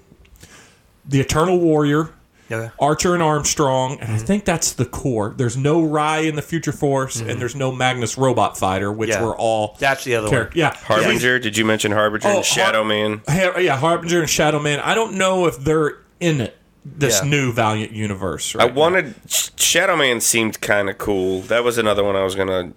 the Eternal Warrior, Yeah. Archer and Armstrong, and I Mm-hmm. think that's the core. There's no Rai in the Future Force, and there's no Magnus Robot Fighter, which Mm-hmm. Yeah. were all That's the other character- one. Yeah, Harbinger. Did you mention Harbinger Oh, and Shadow Har- Man? Yeah, yeah, Harbinger and Shadow Man. I don't know if they're in it. This Yeah. new Valiant universe. I Right now. wanted Sh- Shadow Man seemed kind of cool. That was another one I was gonna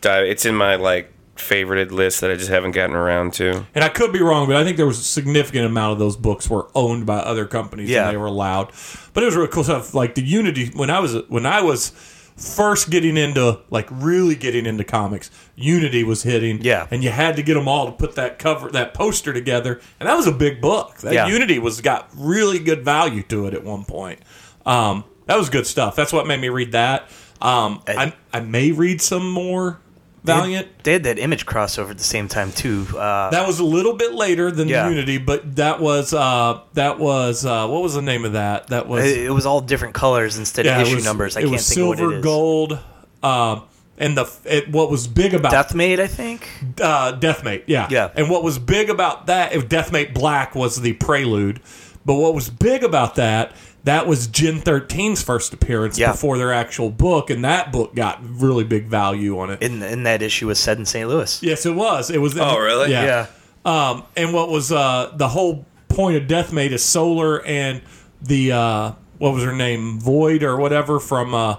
dive. It's in my like favorited list that I just haven't gotten around to. And I could be wrong, but I think there was a significant amount of those books were owned by other companies Yeah. and they were allowed. But it was really cool stuff. Like the Unity when I was when I was first getting into like really getting into comics, Unity was hitting. Yeah. And you had to get them all to put that cover that poster together. And that was a big book. That Yeah. Unity was got really good value to it at one point. Um, that was good stuff. That's what made me read that. Um, I, I may read some more Valiant. They had that image crossover at the same time too. Uh, That was a little bit later than Yeah. Unity, but that was uh, that was uh, what was the name of that? That was it, it was all different colors instead yeah, of issue was- numbers. I can't think silver, of what it is. Silver, gold, um, and the it, what was big about Deathmate, I think. uh, Deathmate, yeah, Yeah. And what was big about that? If Deathmate Black was the prelude, but what was big about that? That was Gen 13's first appearance Yeah. before their actual book, and that book got really big value on it. In in that issue was set in St. Louis. yes, it was. It was. Oh, really? Yeah. yeah. Um, and what was uh, the whole point of Deathmate is Solar and the uh, what was her name Void or whatever from uh,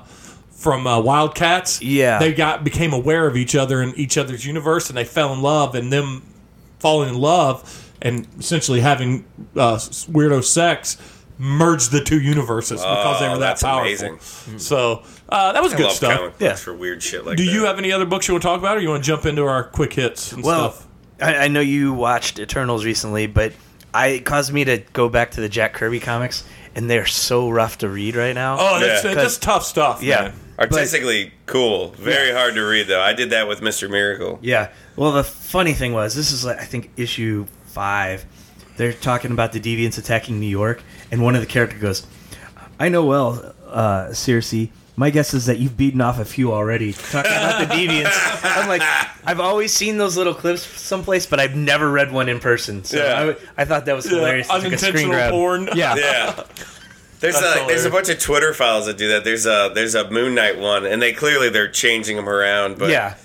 from uh, Wildcats. Yeah. they got became aware of each other in each other's universe, and they fell in love. And them falling in love and essentially having uh, weirdo sex merged the two universes because they Oh, were that that's powerful. amazing. So uh, that was I good love stuff. comic books Yeah. for weird shit like Do that. you have any other books you want to talk about, or you want to jump into our quick hits and Well, stuff? I, I know you watched Eternals recently, but I it caused me to go back to the Jack Kirby comics, and they're so rough to read right now. Oh, that's, Yeah. that's tough stuff. Yeah. man. Artistically cool, very hard to read though. I did that with Mister Miracle. Yeah. Well, the funny thing was, this is like I think issue five. They're talking about the deviants attacking New York, and one of the characters goes, "I know well, uh, Sersi. My guess is that you've beaten off a few already." Talking about the deviants. I'm like, I've always seen those little clips someplace, but I've never read one in person. So Yeah. I, I thought that was hilarious. I took a screen unintentional grab. porn. Yeah. Yeah. There's That's a there's a bunch of Twitter files that do that. There's a there's a Moon Knight one, and they clearly they're changing them around. But Yeah.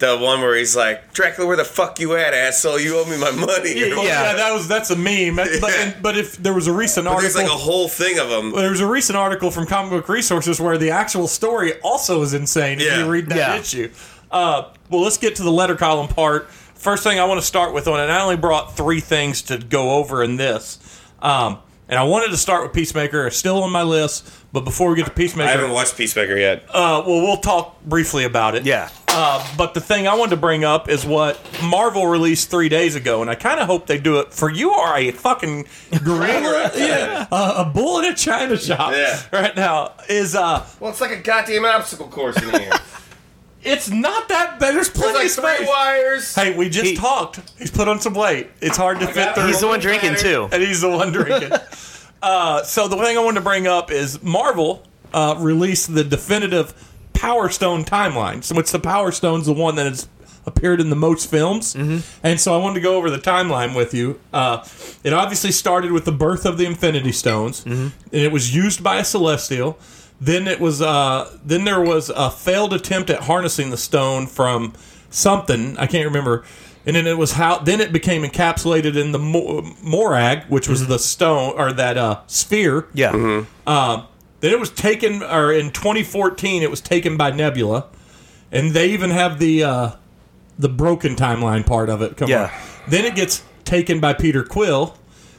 The one where he's like, Dracula, where the fuck you at, asshole? You owe me my money. Yeah, Yeah. that was that's a meme. But, Yeah. but if there was a recent But there's article, like a whole thing of them. there was a recent article from Comic Book Resources where the actual story also is insane. If Yeah. you read that Yeah. issue, uh, well, let's get to the letter column part. First thing I want to start with on, it, I only brought three things to go over in this. Um, and I wanted to start with Peacemaker, it's still on my list. But before we get to Peacemaker, I haven't watched Peacemaker yet. uh, well, we'll talk briefly about it. Yeah. Uh, but the thing I wanted to bring up is what Marvel released three days ago, and I kind of hope they do it for you. Are a fucking gorilla, <laughs> yeah, uh, a bull in a china shop, Yeah. <laughs> right now is uh, Well, it's like a goddamn obstacle course in here. <laughs> it's not that bad. There's There's plenty like of three space. wires. Hey, we just He- talked. He's put on some weight. It's hard to fit got through. He's the one drinking too. and he's the one drinking. <laughs> uh, so the thing I wanted to bring up is Marvel uh, released the definitive Power Stone timeline. So it's the Power Stone's the one that has appeared in the most films, and so I wanted to go over the timeline with you. Uh, it obviously started with the birth of the Infinity Stones, and it was used by a Celestial. Then it was uh, then there was a failed attempt at harnessing the stone from something I can't remember, and then it was how then it became encapsulated in the Mo- Morag, which was the stone or that uh, sphere. Yeah. Um, then it was taken, or in 2014, it was taken by Nebula, and they even have the uh, the broken timeline part of it. Come Yeah. on. Then it gets taken by Peter Quill.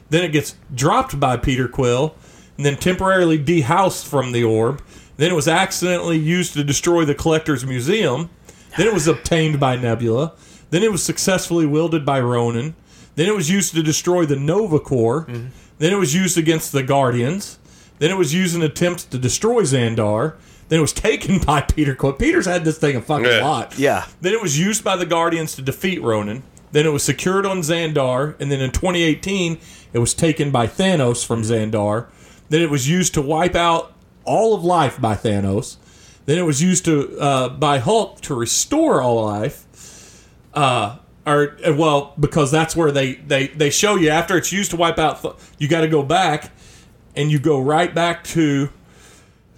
Then it gets dropped by Peter Quill, and then temporarily dehoused from the orb. Then it was accidentally used to destroy the Collector's Museum. Then it was obtained by Nebula. Then it was successfully wielded by Ronan. Then it was used to destroy the Nova Corps. Then it was used against the Guardians. Then it was used in attempts to destroy Xandar. Then it was taken by Peter Quill. Peter's had this thing a fucking Yeah. lot. Yeah. Then it was used by the Guardians to defeat Ronan. Then it was secured on Xandar, and then in 2018, it was taken by Thanos from Xandar. Then it was used to wipe out all of life by Thanos. Then it was used to uh, by Hulk to restore all life. Uh, or well, because that's where they they they show you after it's used to wipe out. You got to go back, and you go right back to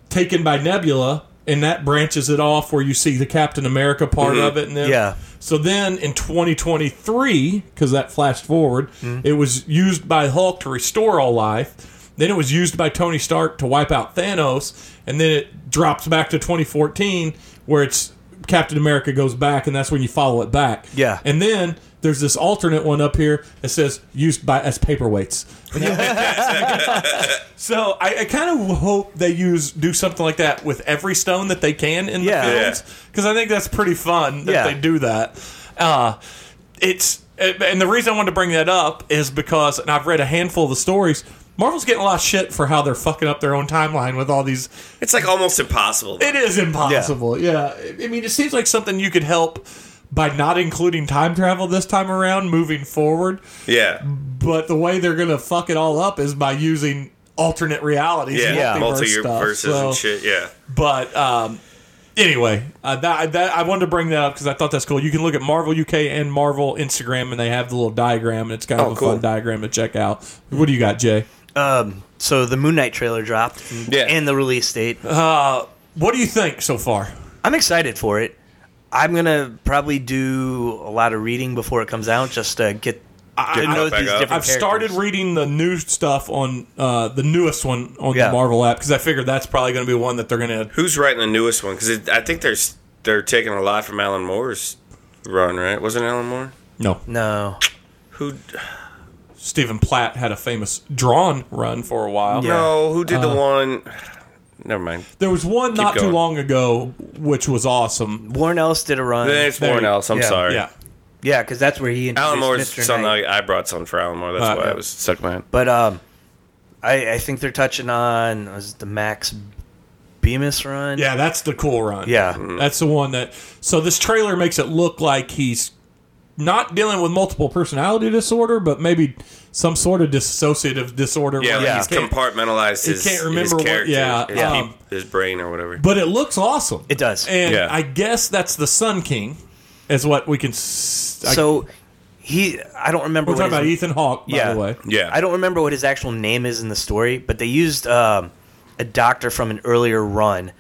taken by Nebula, and that branches it off where you see the Captain America part of it. And then, Yeah. So then in 2023, because that flashed forward, it was used by Hulk to restore all life. Then it was used by Tony Stark to wipe out Thanos, and then it drops back to 2014 where it's Captain America goes back, and that's when you follow it back. Yeah. And then there's this alternate one up here that says used by as paperweights. <laughs> So I, I kind of hope they use do something like that with every stone that they can in the Yeah. films because I think that's pretty fun that Yeah. they do that. Uh, it's and the reason I wanted to bring that up is because and I've read a handful of the stories. Marvel's getting a lot of shit for how they're fucking up their own timeline with all these. It's like almost impossible. It is impossible. Yeah. I mean, it seems like something you could help by not including time travel this time around, moving forward. yeah. But the way they're gonna fuck it all up is by using alternate realities, Yeah. multiverse Multi stuff. So- and shit. Yeah. But um, anyway, uh, that, that I wanted to bring that up because I thought that's cool. You can look at Marvel UK and Marvel Instagram, and they have the little diagram, and it's kind of Oh, a cool. fun diagram to check out. What do you got, Jay? Um, so the Moon Knight trailer dropped, Yeah. and the release date. Uh, what do you think so far? I'm excited for it. I'm gonna probably do a lot of reading before it comes out, just to get I- to know back these up. different. I've started reading the new stuff on uh, the newest one on Yeah. the Marvel app because I figured that's probably going to be one that they're going to. Who's writing the newest one? Because I think they're they're taking a lot from Alan Moore's run, right? Wasn't Alan Moore? No, No, Who? Stephen Platt had a famous drawn run for a while. Yeah. No. Who did Uh, the one? Never mind. There was one not too going. long ago which was awesome. Warren Ellis did a run. Then it's there Warren you- Ellis. I'm yeah. sorry. Yeah. yeah, because that's where he Alan Moore's Mr. something. Knight. I, I brought something for Alan Moore. That's Uh, why yeah. I was stuck in my head. But um, I, I think they're touching on was it the Max Bemis run. Yeah, that's the cool run. yeah, That's the one that. So this trailer makes it look like he's not dealing with multiple personality disorder, but maybe some sort of dissociative disorder. Yeah, where like he he's compartmentalized he his, can't his remember what- yeah, his, um, his brain or whatever. But it looks awesome. It does. And Yeah. I guess that's the Sun King, is what we can. s- I- so he, I don't remember. we're what talking about his- Ethan Hawke, by Yeah. the way. yeah, I don't remember what his actual name is in the story, but they used um, a doctor from an earlier run,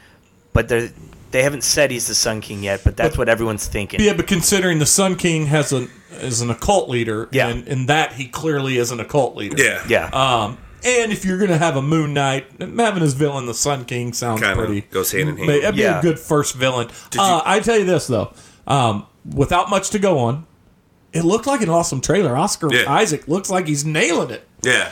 but they they haven't said he's the Sun King yet. But that's what everyone's thinking. Yeah, but considering the Sun King has an is an occult leader, Yeah. and in that he clearly is an occult leader. yeah, Yeah, Um, and if you're gonna have a Moon Knight, having his villain, the Sun King, sounds Kinda pretty goes hand in hand. But That'd be Yeah. a good first villain. Uh, I tell you this though, um, without much to go on, it looked like an awesome trailer. Oscar Yeah. Isaac looks like he's nailing it. yeah.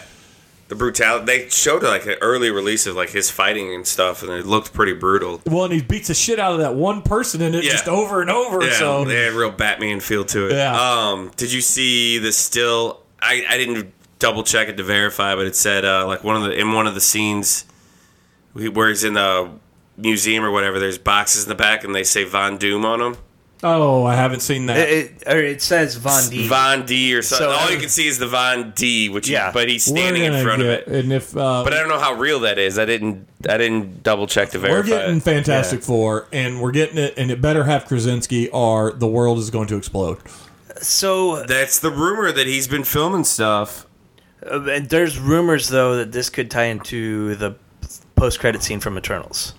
The brutality. They showed like an early release of like his fighting and stuff, and it looked pretty brutal. Well, and he beats the shit out of that one person in it Yeah. just over and over. Yeah, so they had a real Batman feel to it. Yeah. Um, did you see the still? I, I didn't double check it to verify, but it said uh, like one of the in one of the scenes where he's in the museum or whatever. There's boxes in the back, and they say Von Doom on them. Oh, I haven't seen that. It, it, or it says Von D. Von D or something. So, All you can see is the Von D, which he- Yeah. but he's standing in front get- of it. and if uh, But I don't know how real that is. I didn't. I didn't double check to verify. we're getting it. Fantastic Four, and we're getting it, and it better have Krasinski, or the world is going to explode. So That's the rumor that he's been filming stuff. uh, and there's rumors though that this could tie into the post-credit scene from Eternals.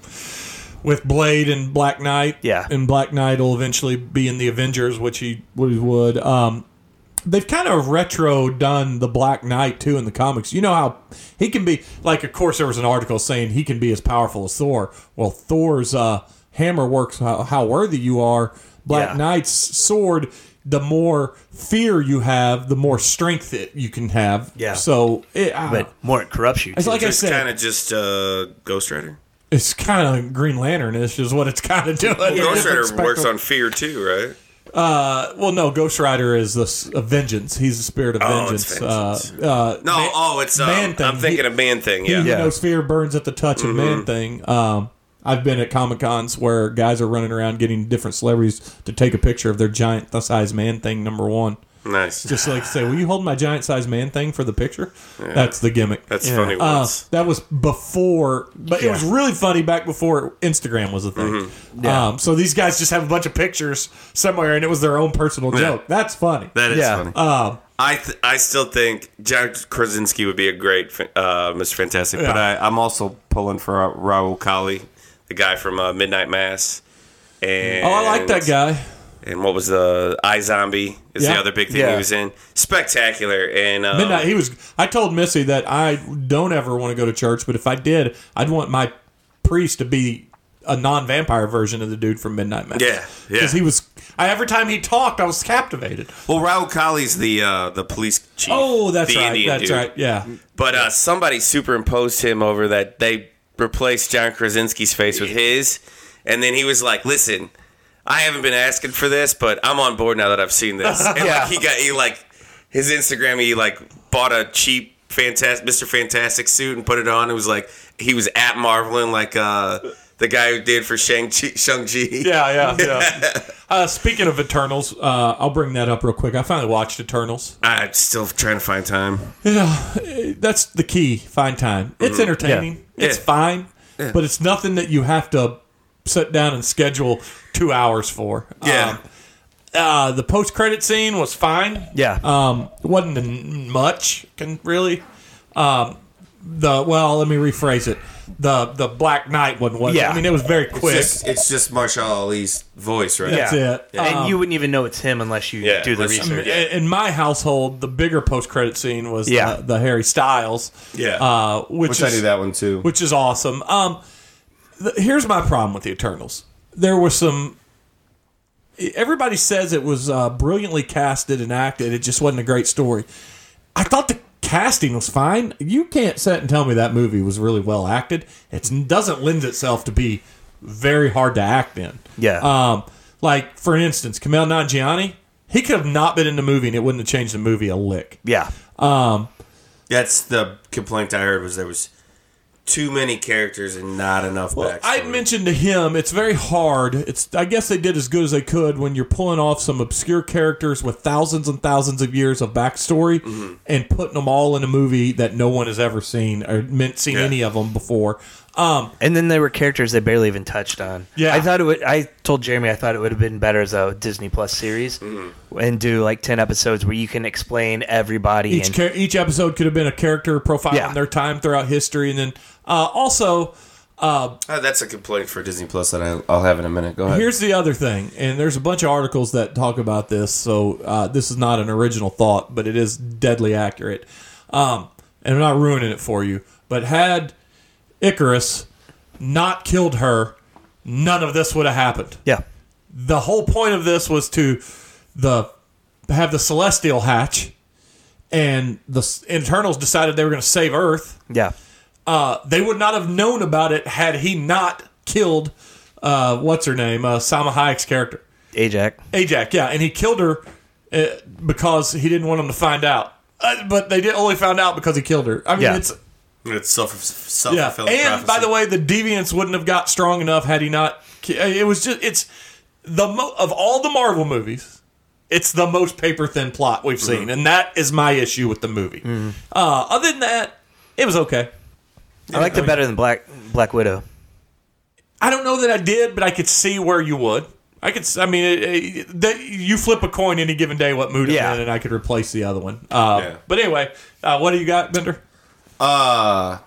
With Blade and Black Knight. Yeah. and Black Knight will eventually be in the Avengers, which he what he would. Um, they've kind of retro done the Black Knight too in the comics. You know how he can be like. Of course, there was an article saying he can be as powerful as Thor. Well, Thor's uh, hammer works how, how worthy you are. Black Yeah. Knight's sword. The more fear you have, the more strength that you can have. Yeah. So, it, I- But more it corrupts you. it's too. like I It's said, kind of just uh, Ghost Rider. It's kind of Green Lantern ish is what it's kind of doing. Ghost Rider works on fear too, right? Uh, well, no, Ghost Rider is the s- vengeance. He's the spirit of Oh, it's vengeance. vengeance. Uh, uh, No, man- oh, it's um, Man Thing. I'm thinking He- of Man Thing. he Yeah, who Yeah. knows fear burns at the touch of Man Thing. Um, I've been at Comic Cons where guys are running around getting different celebrities to take a picture of their giant size Man Thing number one. Nice. Just like say, "Will you hold my giant size Man Thing for the picture?" That's the gimmick. That's Yeah. funny. Uh, that was before, but it was really funny back before Instagram was a thing. Yeah. Um, so these guys just have a bunch of pictures somewhere, and it was their own personal joke. That's funny. that is yeah. funny. Um, I th- I still think Jack Krasinski would be a great uh, Mr. Fantastic, but I, I'm also pulling for uh, Rahul Kohli, the guy from uh, Midnight Mass. And oh, I like that guy. And what was the iZombie? Is Yeah. the other big thing Yeah. he was in? Spectacular. And um, Midnight. He was. I told Missy that I don't ever want to go to church, but if I did, I'd want my priest to be a non-vampire version of the dude from Midnight Mass. Yeah, yeah. Because he was. I, every time he talked, I was captivated. Well, Rahul Kohli's the uh, the police chief. Oh, that's the right. Indian that's dude. right. Yeah. But uh, somebody superimposed him over that. They replaced John Krasinski's face with his, and then he was like, "Listen, I haven't been asking for this, but I'm on board now that I've seen this." <laughs> And Yeah. like he got he like his Instagram. He like bought a cheap fantastic Mr. Fantastic suit and put it on. It was like he was at marveling like uh, the guy who did for Shang Chi. Shang Chi. Yeah, yeah, yeah. <laughs> uh, speaking of Eternals, uh, I'll bring that up real quick. I finally watched Eternals. I'm still trying to find time. Yeah, that's the key. Find time. It's entertaining. It's Yeah. fine, but it's nothing that you have to sit down and schedule two hours for. Yeah. Um, uh, the post credit scene was fine. Yeah. Um, wasn't n- much. Can really. Um, the well, let me rephrase it. The the Black Knight one was. Yeah. I mean, it was very quick. It's just, it's just Mahershala Ali's voice, right? That's Yeah. it. and Um, you wouldn't even know it's him unless you Yeah, do the unless- research. in in my household, the bigger post credit scene was Yeah. the, the Harry Styles. Yeah. Uh, which, Which is, I do that one too. which is awesome. Um, th- here's my problem with the Eternals. There was some. Everybody says it was uh, brilliantly casted and acted. It just wasn't a great story. I thought the casting was fine. You can't sit and tell me that movie was really well acted. It doesn't lend itself to be very hard to act in. Yeah. Um, like for instance, Kumail Nanjiani, he could have not been in the movie and it wouldn't have changed the movie a lick. yeah. Um, That's the complaint I heard was there was too many characters and not enough Well, backstory. I mentioned to him it's very hard. It's I guess they did as good as they could when you're pulling off some obscure characters with thousands and thousands of years of backstory Mm-hmm. and putting them all in a movie that no one has ever seen or meant seen Yeah. any of them before. Um, And then there were characters they barely even touched on. Yeah. I thought it would. I told Jeremy I thought it would have been better as a Disney Plus series Mm-hmm. and do like ten episodes where you can explain everybody. each and, char- each episode could have been a character profile Yeah. on their time throughout history, and then uh, also. Uh, Uh, that's a complaint for Disney Plus that I, I'll have in a minute. Go ahead. Here's the other thing, and there's a bunch of articles that talk about this, so uh, this is not an original thought, but it is deadly accurate. Um, and I'm not ruining it for you, but had Icarus not killed her, none of this would have happened. yeah, The whole point of this was to the have the celestial hatch and the Eternals decided they were going to save Earth, Yeah. uh, they would not have known about it had he not killed uh, what's her name, uh, Salma Hayek's character, Ajax. Ajax. Yeah, and he killed her uh, because he didn't want them to find out. Uh, but they did only found out because he killed her. I mean, Yeah. it's It's self self yeah. fulfilling And by the way, the deviants wouldn't have got strong enough had he not. It was just it's the mo- of all the Marvel movies. It's the most paper thin plot we've seen, and that is my issue with the movie. Uh, other than that, it was okay. I liked it better than Black Black Widow. I don't know that I did, but I could see where you would. I could. I mean, it, it, that you flip a coin any given day, what mood Yeah. I'm in, and I could replace the other one. Uh, Yeah. But anyway, uh, what do you got, Bender? Uh,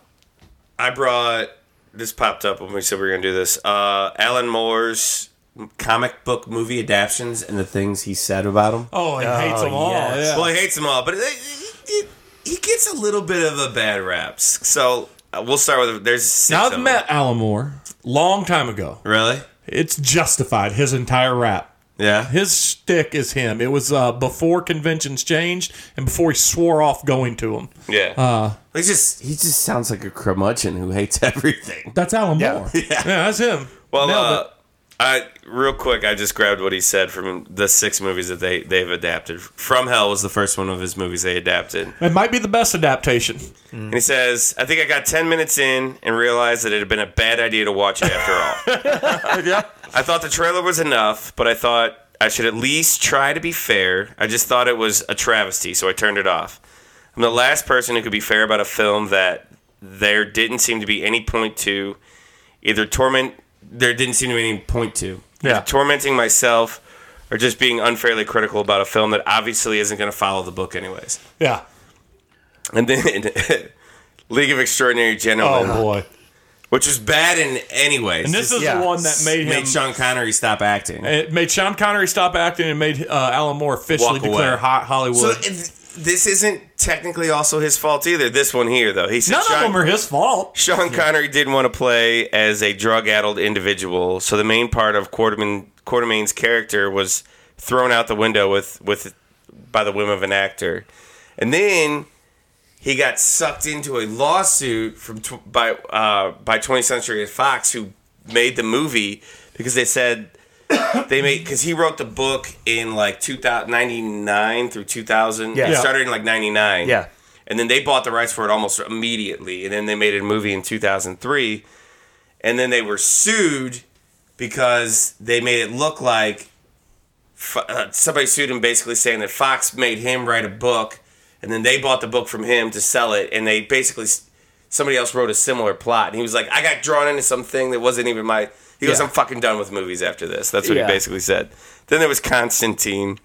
I brought this popped up when we said we were gonna do this. Uh, Alan Moore's comic book movie adaptations and the things he said about them. Oh, he Oh, hates them all. yes. Yeah. Well, he hates them all, but it, it, he gets a little bit of a bad rap. So uh, we'll start with there's six now of I've them. met Alan Moore long time ago. Really? It's justified his entire rap. Yeah. His stick is him. It was uh, before conventions changed and before he swore off going to them. Yeah. Uh, he just he just sounds like a curmudgeon who hates <laughs> everything. That's Alan Yeah. Moore. <laughs> Yeah, that's him. Well, Nailed uh, it. I real quick, I just grabbed what he said from the six movies that they they've adapted. From Hell was the first one of his movies they adapted, it might be the best adaptation. and he says, "I think I got ten minutes in and realized that it had been a bad idea to watch it after all. <laughs> yeah. I thought the trailer was enough, but I thought I should at least try to be fair. I just thought it was a travesty, so I turned it off. I'm the last person who could be fair about a film that there didn't seem to be any point to, either torment. There didn't seem to be any point to. Yeah. Tormenting myself or just being unfairly critical about a film that obviously isn't going to follow the book anyways. Yeah. And then <laughs> League of Extraordinary Gentlemen, Oh boy. Which was bad in any way. And this is Yeah. the one that made him. made Sean Connery stop acting. it made Sean Connery stop acting and made uh, Alan Moore officially Walk declare away. hot Hollywood. So if, this isn't technically also his fault either. This one here, though, he said None Sean, of them are his fault. Sean Connery didn't want to play as a drug-addled individual, so the main part of Quarterman Quatermain's character was thrown out the window with with by the whim of an actor, and then he got sucked into a lawsuit from tw- by uh, by 20th Century Fox, who made the movie because they said <coughs> they made because he wrote the book in like 2099 through 2000. Yeah. It started in like 99. Yeah. And then they bought the rights for it almost immediately. And then they made a movie in 2003. And then they were sued because they made it look like uh, somebody sued him basically saying that Fox made him write a book. And then they bought the book from him to sell it. And they basically, somebody else wrote a similar plot. And he was like, I got drawn into something that wasn't even my. He goes, Yeah. I'm fucking done with movies after this. That's what Yeah. he basically said. Then there was Constantine.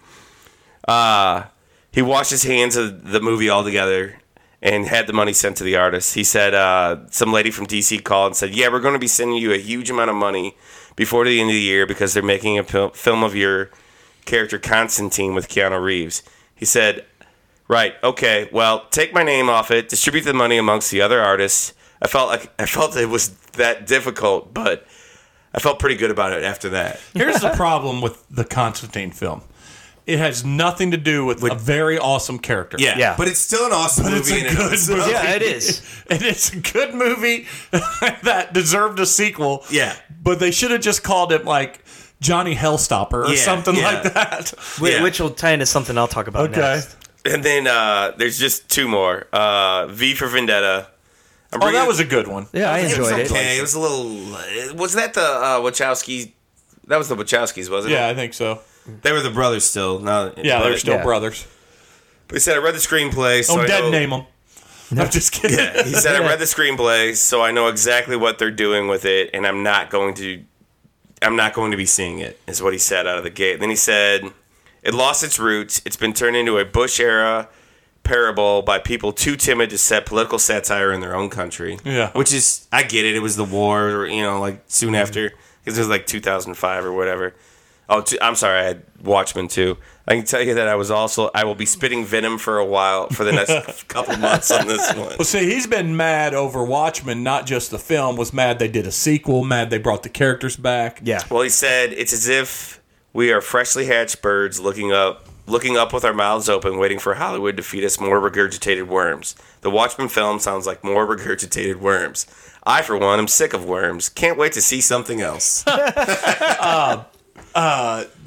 Uh, he washed his hands of the movie altogether and had the money sent to the artist. He said uh, some lady from DC called and said, "Yeah, we're going to be sending you a huge amount of money before the end of the year because they're making a film of your character Constantine with Keanu Reeves." He said, "Right, okay, well, take my name off it, distribute the money amongst the other artists." I felt like <laughs> I felt it was that difficult, but I felt pretty good about it after that. <laughs> Here's the problem with the Constantine film. It has nothing to do with, a very awesome character. Yeah. yeah. but it's still an awesome But movie. It's a good itself. movie. Yeah, it is. <laughs> and it's a good movie that deserved a sequel. Yeah. But they should have just called it like Johnny Hellstopper or Yeah, something yeah. like that. Whi- Yeah. Which will tie into something I'll talk about Okay. next. And then uh, there's just two more. Uh, v for Vendetta. I'm Oh, bringing- that was a good one. Yeah, I it was enjoyed it. okay. It was a little. Was that the uh, Wachowski? That was the Wachowskis, wasn't it? Yeah, it? I think so. they were the brothers still. No, Yeah, but- they're still yeah. brothers. But he said I read the screenplay. So Don't I dead know, name them. I'm just kidding. Yeah, He said I read the screenplay, so I know exactly what they're doing with it, and I'm not going to. I'm not going to be seeing it. Is what he said out of the gate. Then he said it lost its roots. It's been turned into a Bush era parable by people too timid to set political satire in their own country. Yeah. which is I get it. It was the war, you know, like soon mm-hmm. after because it was like 2005 or whatever. Oh, i I'm sorry. I had Watchmen too. I can tell you that I was also I will be spitting venom for a while for the next <laughs> couple months on this one. Well, see, he's been mad over Watchmen, not just the film. Was mad they did a sequel. Mad they brought the characters back. Yeah. Well, he said it's as if we are freshly hatched birds looking up, looking up with our mouths open, waiting for Hollywood to feed us more regurgitated worms. The Watchmen film sounds like more regurgitated worms. I, for one, am sick of worms. Can't wait to see something else. <laughs>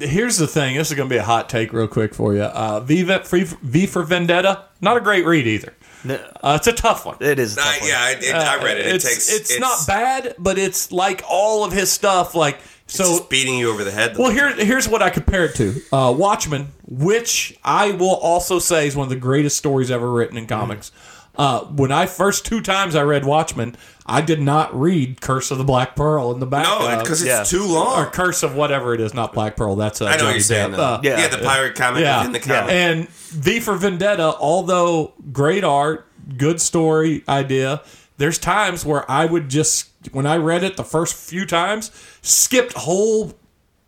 Here's the thing. This is going to be a hot take, real quick for you. Uh, v, v, v for Vendetta, not a great read either. Uh, it's a tough one. It is. A tough I, one. yeah, I, it, I read it. It it's, takes. It's, not bad, but it's like all of his stuff. Like so, Just beating you over the head. Well, here, here's what I compare it to uh, Watchmen, which I will also say is one of the greatest stories ever written in comics. Uh, when I first two times I read Watchmen, I did not read Curse of the Black Pearl in the back. no, because it's yeah. too long. or. Curse of whatever it is, not Black Pearl. That's uh, I know what Johnny you're saying. Depp. Uh, yeah, yeah. the pirate comic yeah, within the comic. and V for Vendetta, although great art, good story idea, there's times where I would just when I read it the first few times, skipped whole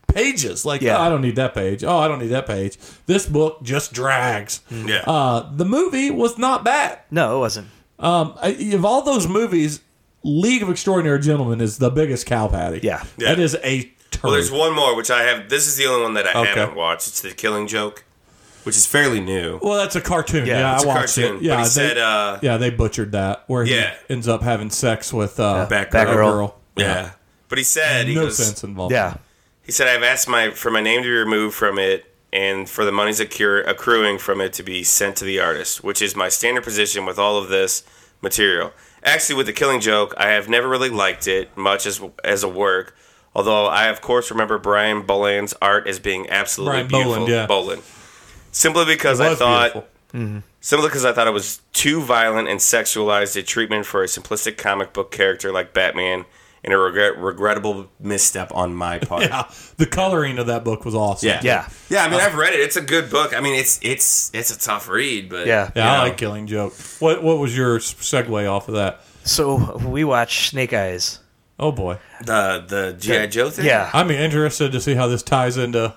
pages. Like, Yeah. oh, I don't need that page. Oh, I don't need that page. This book just drags. Yeah. Uh, the movie was not bad. No, it wasn't. Um, I, of all those movies, League of Extraordinary Gentlemen is the biggest cow patty. Yeah. Yeah. that is a turd. Well, there's one more which I have. This is the only one that I Okay. haven't watched. It's the Killing Joke, which is fairly new. Well, that's a cartoon. Yeah, Yeah, I it's a watched cartoon. it. Yeah, but he they, said, uh, yeah, they butchered that where he Yeah. ends up having sex with uh, Batgirl. a Batgirl. yeah. But he said, he No goes, sense involved. Yeah. he said, I've asked my for my name to be removed from it and for the monies accru- accruing from it to be sent to the artist, which is my standard position with all of this material. Actually, with the Killing Joke, I have never really liked it much as as a work. Although I, of course, remember Brian Bolland's art as being absolutely Brian beautiful. Bolland, yeah. Bolland. Simply because I was thought beautiful. Mm-hmm. Simply because I thought it was too violent and sexualized a treatment for a simplistic comic book character like Batman, and a regret- regrettable misstep on my <laughs> part. Yeah, the coloring of that book was awesome. yeah, Yeah. yeah. I mean, uh, I've read it. It's a good book. I mean, it's it's it's a tough read, but Yeah. yeah, you I know. like Killing Joke. What What was your segue off of that? So we watched Snake Eyes. Oh boy, the the GI Joe thing. Yeah. I'm interested to see how this ties into.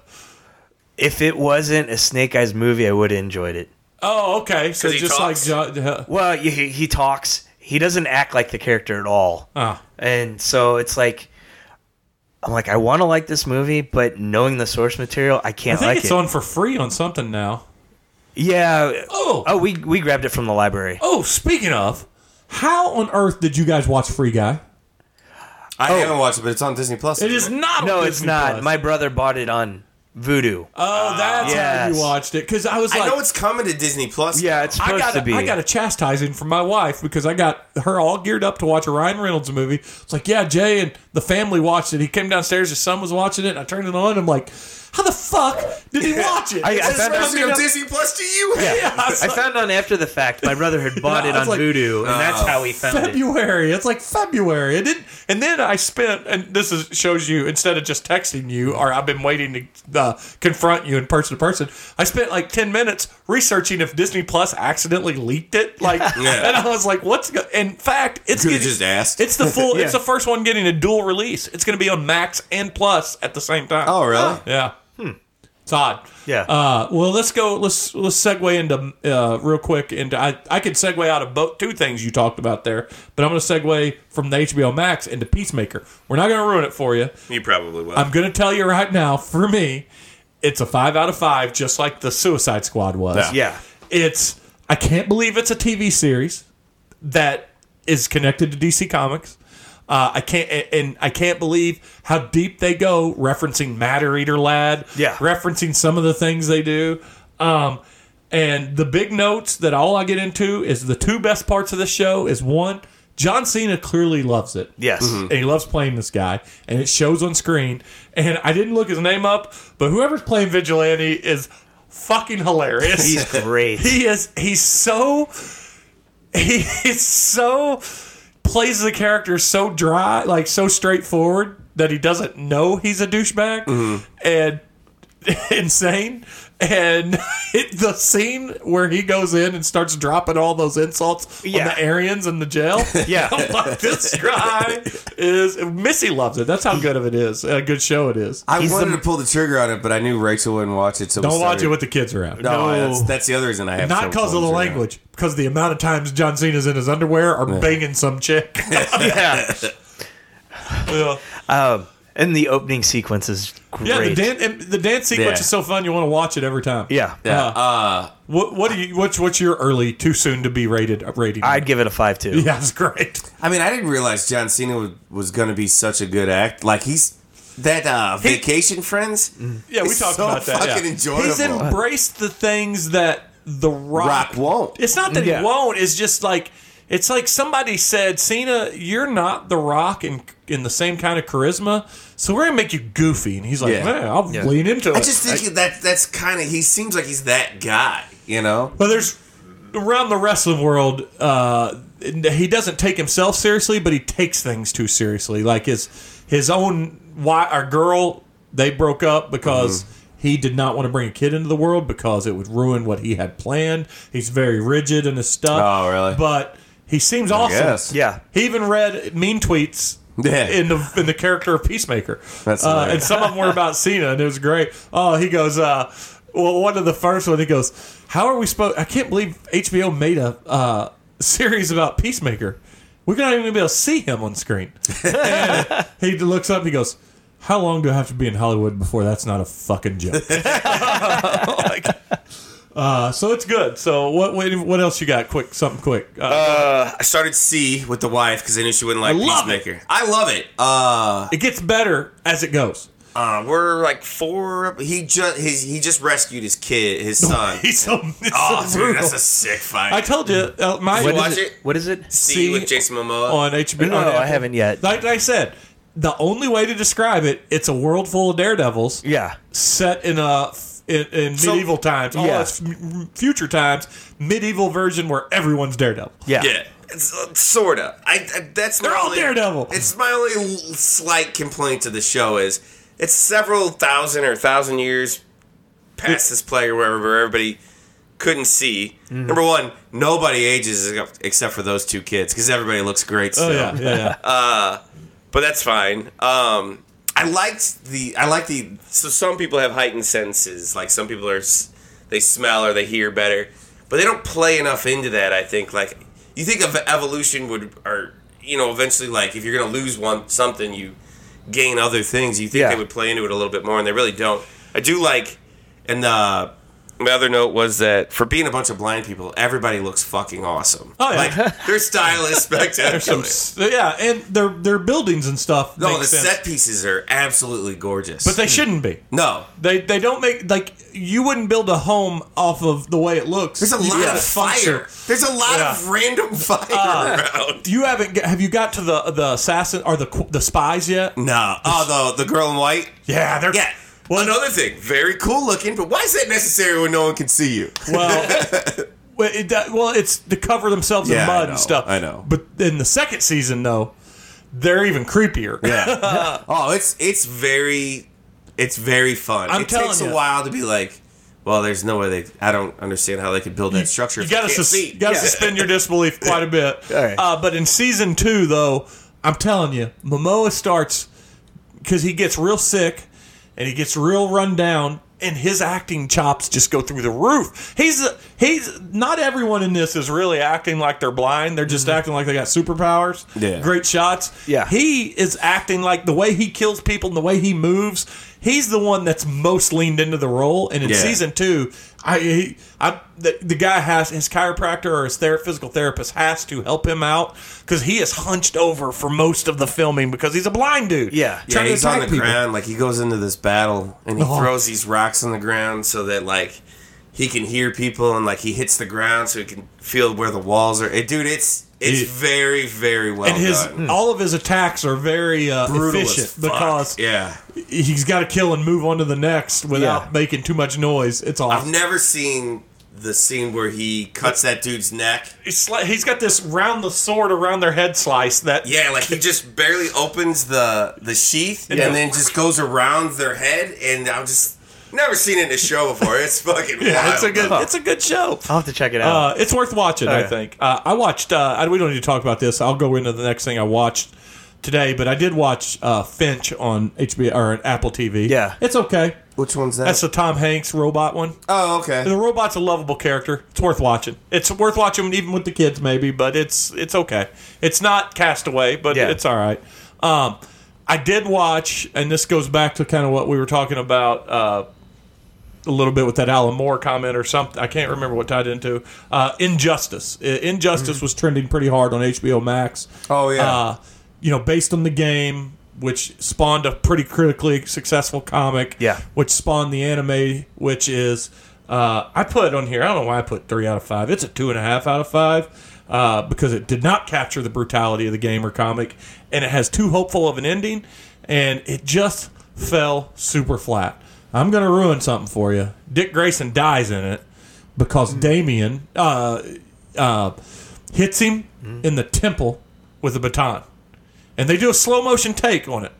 If it wasn't a Snake Eyes movie, I would have enjoyed it. Oh, okay. So 'Cause he just talks? like uh, Well, he, he talks. He doesn't act like the character at all. ah, And so it's like, I'm like, I want to like this movie, but knowing the source material, I I can't think like it's it. on for free on something now. yeah. Oh. Oh, we we grabbed it from the library. Oh, speaking of, how on earth did you guys watch Free Guy? I haven't watched it, but it's on Disney Plus. It isn't. No, on it's Disney not. Plus. My brother bought it on Vudu. Oh, that's how you watched it because I was like, I know it's coming to Disney Plus. yeah, it's I supposed got to a, be. I got a chastising from my wife because I got her all geared up to watch a Ryan Reynolds movie. It's like, yeah, Jay and the family watched it. He came downstairs, his son was watching it, and I turned it on. I'm like, how the fuck did he watch it? I- I found out- coming on Disney Plus to you. Yeah, I was I like, found out after the fact my brother had <laughs> bought Yeah, it I on was like, Vudu, and that's how he found it. February. It's like February. It didn't, and then I spent, and this is shows you instead of just texting you, or I've been waiting to uh, confront you in person to person. I spent like ten minutes researching if Disney Plus accidentally leaked it. Like, <laughs> Yeah. and I was like, "What's?" Go-? In fact, it's Could have getting- just asked. It's the full. <laughs> Yeah. It's the first one getting a dual release. It's going to be on Max and Plus at the same time. Oh, really? Yeah. It's odd. Yeah. Uh, well, let's go. Let's let's segue into uh, real quick into. I I could segue out of both two things you talked about there, but I'm going to segue from the HBO Max into Peacemaker. We're not going to ruin it for you. You probably will. I'm going to tell you right now. For me, it's a five out of five, just like the Suicide Squad was. Yeah. Yeah. It's. I can't believe it's a TV series that is connected to DC Comics. Uh, I can't, and I can't believe how deep they go, referencing Matter Eater Lad, Yeah. referencing some of the things they do. Um, and the big notes that all I get into is the two best parts of this show is one, John Cena clearly loves it. Yes. And he loves playing this guy, and it shows on screen. And I didn't look his name up, but whoever's playing Vigilante is fucking hilarious. He's great. <laughs> He is. He's so. He is so plays the character so dry, like so straightforward that he doesn't know he's a douchebag Mm-hmm. and <laughs> insane. And <laughs> it, the scene where he goes in and starts dropping all those insults Yeah. on the Aryans in the jail. <laughs> Yeah. I'm like, this guy is. Missy loves it. That's how good of it is. A good show it is. I He's wanted the- to pull the trigger on it, but I knew Rachel wouldn't watch it. So we Don't watch it with the kids around. No, No. That's, that's the other reason I have. Not because of the pulling trigger. language, because the amount of times John Cena's in his underwear or banging some chick. yeah. <laughs> Yeah. Um, And the opening sequence is great. Yeah, the, dan- and the dance sequence Yeah. is so fun. You want to watch it every time. Yeah. Yeah. Uh, Uh, What what do you what's what's your early too soon to be rated uh, rating? I'd give it a five two. yeah, it's great. I mean, I didn't realize John Cena was, was going to be such a good act. Like he's that uh, Vacation Friends. Yeah, we is talked so about that. Fucking yeah. enjoyable. He's embraced the things that the Rock, Rock won't. It's not that Yeah. he won't. It's just like it's like somebody said, Cena, you're not the Rock in in the same kind of charisma, so we're gonna make you goofy. And he's like, Yeah. man, I'll Yeah. lean into it. I just think that that's kind of. He seems like he's that guy. You know. But there's around the wrestling world, uh, he doesn't take himself seriously, but he takes things too seriously. Like his his own wife our girl, they broke up because he did not want to bring a kid into the world because it would ruin what he had planned. He's very rigid in his stuff. Oh, really? But he seems awesome. guess. Yeah. He even read mean tweets. Yeah. In the in the character of Peacemaker, That's uh, and some of them were about Cena, and it was great. Oh, he goes, uh, well, one of the first one, he goes, "How are we supposed? I can't believe HBO made a uh, series about Peacemaker. We're not even gonna be able to see him on screen." <laughs> and he looks up, and he goes, "How long do I have to be in Hollywood before that's not a fucking joke?" <laughs> <laughs> Like, uh, so it's good. So what, what what else you got? Quick, something quick. Uh, I started See with the wife because I knew she wouldn't like I love Peacemaker. I love it. Uh, it gets better as it goes. uh, we're like four. He just his, he just rescued his kid, his <laughs> son. He's so, it's <laughs> oh, so dude, brutal. that's a sick fight. I told you, uh, my What watch is it? What is it? C See with Jason Momoa. on HBO. No, on I haven't yet. Like I said, the only way to describe it, it's a world full of daredevils Yeah. set in a in, in So- medieval times. Oh, Yeah. it's f- future times, medieval version where everyone's daredevil. Yeah. Yeah, it's, uh, sorta. I, I that's They're my all only, Daredevil. It's my only slight complaint to the show is it's several thousand or thousand years past this player where where everybody couldn't see. Mm-hmm. Number one, nobody ages except for those two kids because everybody looks great still. Oh yeah, yeah, yeah. <laughs> but that's fine. Um, I liked the. I like the. So some people have heightened senses. Like some people are, they smell or they hear better, but they don't play enough into that. I think. Like you think of evolution would, or you know, eventually, like if you're gonna lose one something, you gain other things. You think Yeah. they would play into it a little bit more, and they really don't. I do like, and uh, my other note was that for being a bunch of blind people, everybody looks fucking awesome. Oh, yeah. Like their style is <laughs> spectacular. Some yeah, and their their buildings and stuff. No, the sense. set pieces are absolutely gorgeous. but they shouldn't be. no, They they don't make like you wouldn't build a home off of the way it looks. there's a You lot of fire. There's a lot of Yeah. Uh, random fire around. You haven't have you got to the the assassin or the the spies yet? No, oh the the girl in white. Yeah, they're Yeah. Well, another thing, very cool looking, but why is that necessary when no one can see you? Well, <laughs> well, it, well, it's to cover themselves Yeah, in mud know, and stuff. I know. But in the second season, though, they're even creepier. Yeah. <laughs> oh, it's it's very it's very fun. I'm it telling takes you. a while to be like, well, there's no way they. I don't understand how they could build that structure. You if got to sus- Yeah. suspend your disbelief <laughs> quite a bit. Right. Uh, but in season two, though, I'm telling you, Momoa starts because he gets real sick and he gets real run down, and his acting chops just go through the roof. He's he's not everyone in this is really acting like they're blind. They're just mm-hmm. acting like they got superpowers. Yeah. great shots. Yeah. he is acting like the way he kills people and the way he moves. He's the one that's most leaned into the role, and in Yeah. season two, I, he, I the, the guy has his chiropractor or his ther- physical therapist has to help him out because he is hunched over for most of the filming because he's a blind dude. Yeah. Yeah, he's on the people. ground. Like he goes into this battle and he Oh. throws these rocks on the ground so that like he can hear people and like he hits the ground so he can feel where the walls are. Eh, dude, it's it's He- very very well And his done. all of his attacks are very uh, efficient because yeah, he's got to kill and move on to the next without Yeah. making too much noise. It's all I've never seen the scene where he cuts that dude's neck. He's, like, he's got this round the sword around their head slice that Yeah, like he just barely opens the the sheath Yeah. and then just goes around their head, and I've just never seen it in a show before. It's <laughs> fucking yeah, wild. it's a good it's a good show. I'll have to check it out. Uh, it's worth watching, I Okay. think. Uh, I watched. Uh, I, we don't need to talk about this. I'll go into the next thing I watched today, but I did watch uh, Finch on HBO or Apple TV. Yeah. it's okay. Which one's that? That's the Tom Hanks robot one. oh, okay. The robot's a lovable character. It's worth watching. It's worth watching even with the kids, maybe, but it's it's okay. It's not Castaway, but Yeah. it's all right. Um, I did watch, and this goes back to kind of what we were talking about uh, a little bit with that Alan Moore comment or something. I can't remember what tied into. Uh, Injustice. Injustice was trending pretty hard on HBO Max. Oh, yeah. Uh, you know, based on the game, which spawned a pretty critically successful comic. Yeah. Which spawned the anime, which is uh, I put on here. I don't know why I put three out of five. It's a two and a half out of five. Uh, because it did not capture the brutality of the game or comic, and it has too hopeful of an ending, and it just fell super flat. I'm gonna ruin something for you. Dick Grayson dies in it because Damian uh, uh, hits him in the temple with a baton, and they do a slow motion take on it,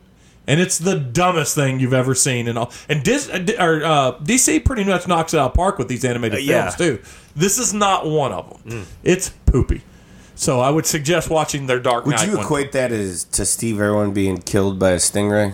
and it's the dumbest thing you've ever seen. And all, and Dis, uh, or, uh, DC pretty much knocks it out of park with these animated Uh, yeah. films too. This is not one of them. It's poopy. So I would suggest watching their Dark Would Knight. you one. equate that as to Steve Irwin being killed by a stingray?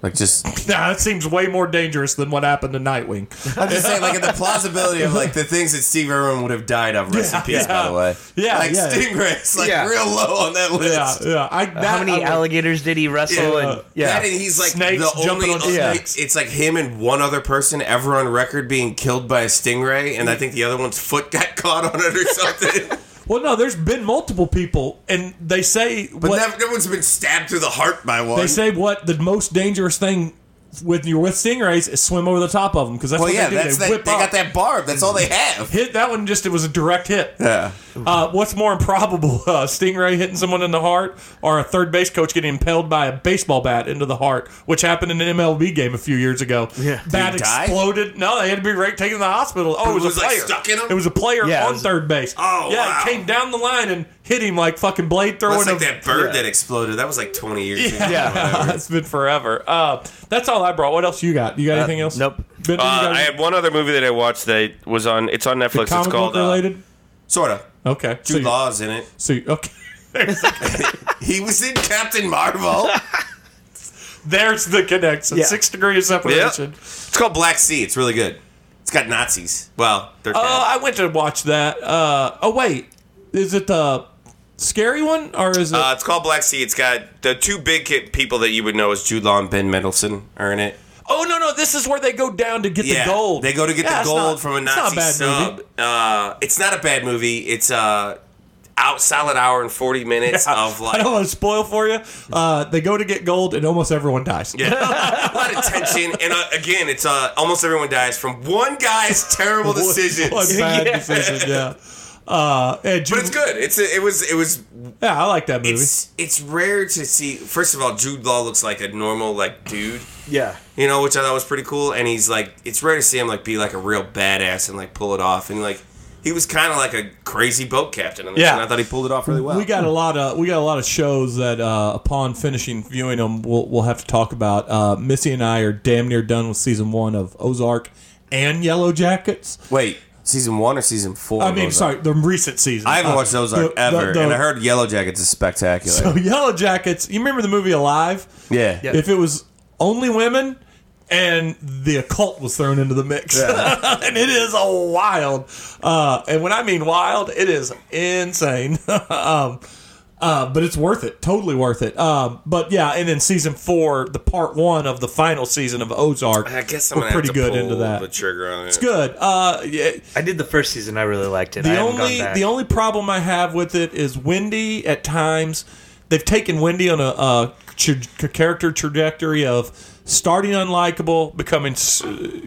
Like just, <laughs> Nah, that seems way more dangerous than what happened to Nightwing. I'm just saying, like the plausibility of like the things that Steve Irwin would have died of. Rest in peace, by the way. Yeah, like yeah. stingrays, like Yeah. real low on that list. yeah. I, uh, that, How many I would- alligators did he wrestle? Yeah. and yeah, That and he's like Snakes the jumping only. on Yeah. It's, it's like him and one other person ever on record being killed by a stingray, and I mm. think the other one's foot got <laughs> caught on it or something. Well, no, there's been multiple people, and they say But what never, no one's been stabbed through the heart by one. they say what the most dangerous thing with you're with stingrays is swim over the top of them because that's well, what yeah, they do. that's they that, whip they got that barb. That's all they have. hit that one. Just it was a direct hit. Yeah. Uh, what's more improbable, <laughs> uh, Stingray hitting someone in the heart, or a third base coach getting impaled by a baseball bat into the heart, which happened in an MLB game a few years ago. Yeah. bat Did he die? exploded. No, they had to be right taken to the hospital. Oh, it was, was, a like, player stuck in him? It was a player Yeah, on was- third base. Oh, yeah, wow. it came down the line and hit him like fucking blade throwing. That's like a- that bird Yeah. that exploded. That was like 20 years ago. Yeah, <laughs> it's been forever. Uh, that's all I brought. What else you got? You got anything else? nope. Ben, you Uh, got I had one other movie that I watched that was on. It's on Netflix. It's comic called book uh, related. sort of. okay, Jude so, Law's in it. so okay. <laughs> He was in Captain Marvel. <laughs> There's the connection. Yeah. Six degrees of yeah. separation. It's called Black Sea. It's really good. It's got Nazis. Well, they're Oh, dead. I went to watch that. Uh, oh wait, is it the scary one or is it? Uh, it's called Black Sea. It's got the two big people that you would know as Jude Law and Ben Mendelsohn are in it. oh no, no, this is where they go down to get Yeah, the gold. They go to get Yeah, the gold not- from a it's not Nazi bad sub. movie. Uh, it's not a bad movie. It's uh, out solid hour and forty minutes of I don't want to spoil for you. Uh, they go to get gold and almost everyone dies. Yeah. <laughs> a lot of tension, and uh, again, it's uh, almost everyone dies from one guy's terrible <laughs> decisions. One bad <laughs> Yeah. decision. Yeah. Uh, and But it's good. It's a, it was it was yeah, I like that movie. it's it's rare to see. First of all, Jude Law looks like a normal like dude, Yeah, you know, which I thought was pretty cool. And he's like, it's rare to see him like be like a real badass and like pull it off. And like he was kind of like a crazy boat captain. In Yeah. and I thought he pulled it off really well. We got a lot of we got a lot of shows that uh, upon finishing viewing them, we'll we'll have to talk about. Uh, Missy and I are damn near done with season one of Ozark and Yellowjackets. Wait, season one or season four? I mean, Ozark? sorry, the recent season. I haven't Uh, watched those the- ever, the- the- and I heard Yellowjackets is spectacular. So <laughs> Yellowjackets. You remember the movie Alive? yeah. Yeah. If it was only women and the occult was thrown into the mix, <laughs> and it is a wild. Uh, and when I mean wild, it is insane. <laughs> um, uh, but it's worth it, totally worth it. Um, but yeah, and then season four, the part one of the final season of Ozark, I guess I'm we're pretty have to good pull into that. the trigger on it. It's good. Uh, yeah, I did the first season. I really liked it. The haven't only gone back. the only problem I have with it is Wendy. At times, they've taken Wendy on a, a tra- character trajectory of starting unlikable, becoming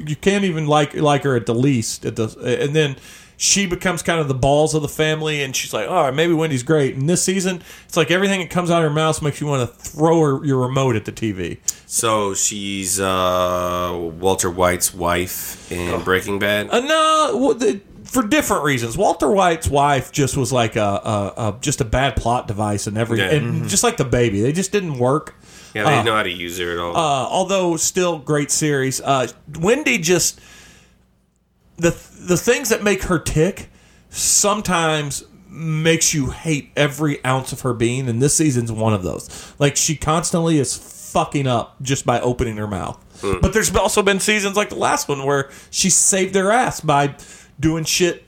you can't even like like her at the least at the and then. She becomes kind of the balls of the family, and she's like, "All right, maybe Wendy's great." And this season, it's like everything that comes out of her mouth makes you want to throw her, your remote at the TV. So she's uh, Walter White's wife in Breaking Bad. Uh, no, for different reasons. Walter White's wife just was like a, a, a just a bad plot device and every Yeah. and just like the baby, they just didn't work. yeah, they didn't know how to use her at all. Uh, although still great series. Uh, Wendy just the the things that make her tick sometimes makes you hate every ounce of her being, and this season's one of those. Like she constantly is fucking up just by opening her mouth. But there's also been seasons like the last one where she saved their ass by doing shit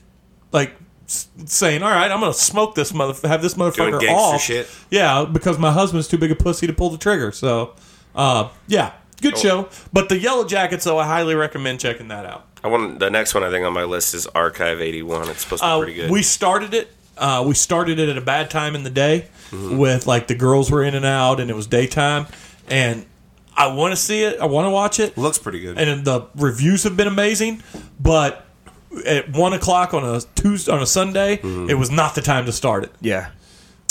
like saying, "All right, I'm going to smoke this mother, have this motherfucker off." shit. Yeah, because my husband's too big a pussy to pull the trigger. So, uh, yeah, good show. But the Yellowjackets, though, I highly recommend checking that out. I want the next one I think on my list is Archive 81. It's supposed to be Uh, pretty good. We started it. Uh, we started it at a bad time in the day, Mm-hmm. with like the girls were in and out, and it was daytime. And I want to see it. I want to watch it. Looks pretty good. and the reviews have been amazing. But at one o'clock on a Tuesday on a Sunday, Mm-hmm. it was not the time to start it. Yeah.